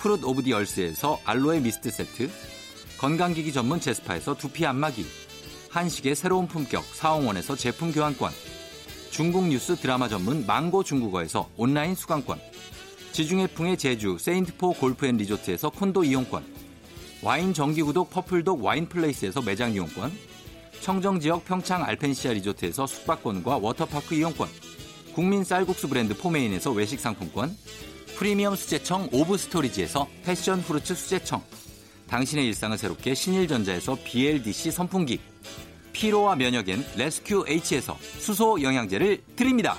Fruit of the Earth에서 알로에 미스트 세트. 건강기기 전문 제스파에서 두피 안마기. 한식의 새로운 품격 사홍원에서 제품 교환권. 중국 뉴스 드라마 전문 망고 중국어에서 온라인 수강권. 지중해풍의 제주 세인트포 골프앤리조트에서 콘도 이용권. 와인 정기구독 퍼플독 와인플레이스에서 매장 이용권. 청정지역 평창 알펜시아 리조트에서 숙박권과 워터파크 이용권. 국민 쌀국수 브랜드 포메인에서 외식 상품권. 프리미엄 수제청 오브 스토리지에서 passion fruit 수제청. 당신의 일상을 새롭게 신일전자에서 BLDC 선풍기. 피로와 면역엔 레스큐 H에서 수소 영양제를 드립니다.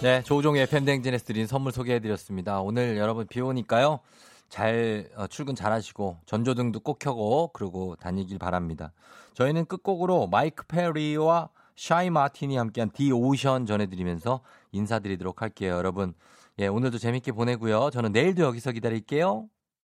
네, 조우종의 FM대행진에서 드린 선물 소개해드렸습니다. 오늘 여러분 비 오니까요. 잘 어, 출근 잘하시고 전조등도 꼭 켜고 그러고 다니길 바랍니다. 저희는 끝곡으로 마이크 페리와 샤이 마틴이 함께한 The Ocean 전해드리면서 인사드리도록 할게요. 여러분, 예, 오늘도 재밌게 보내고요. 저는 내일도 여기서 기다릴게요.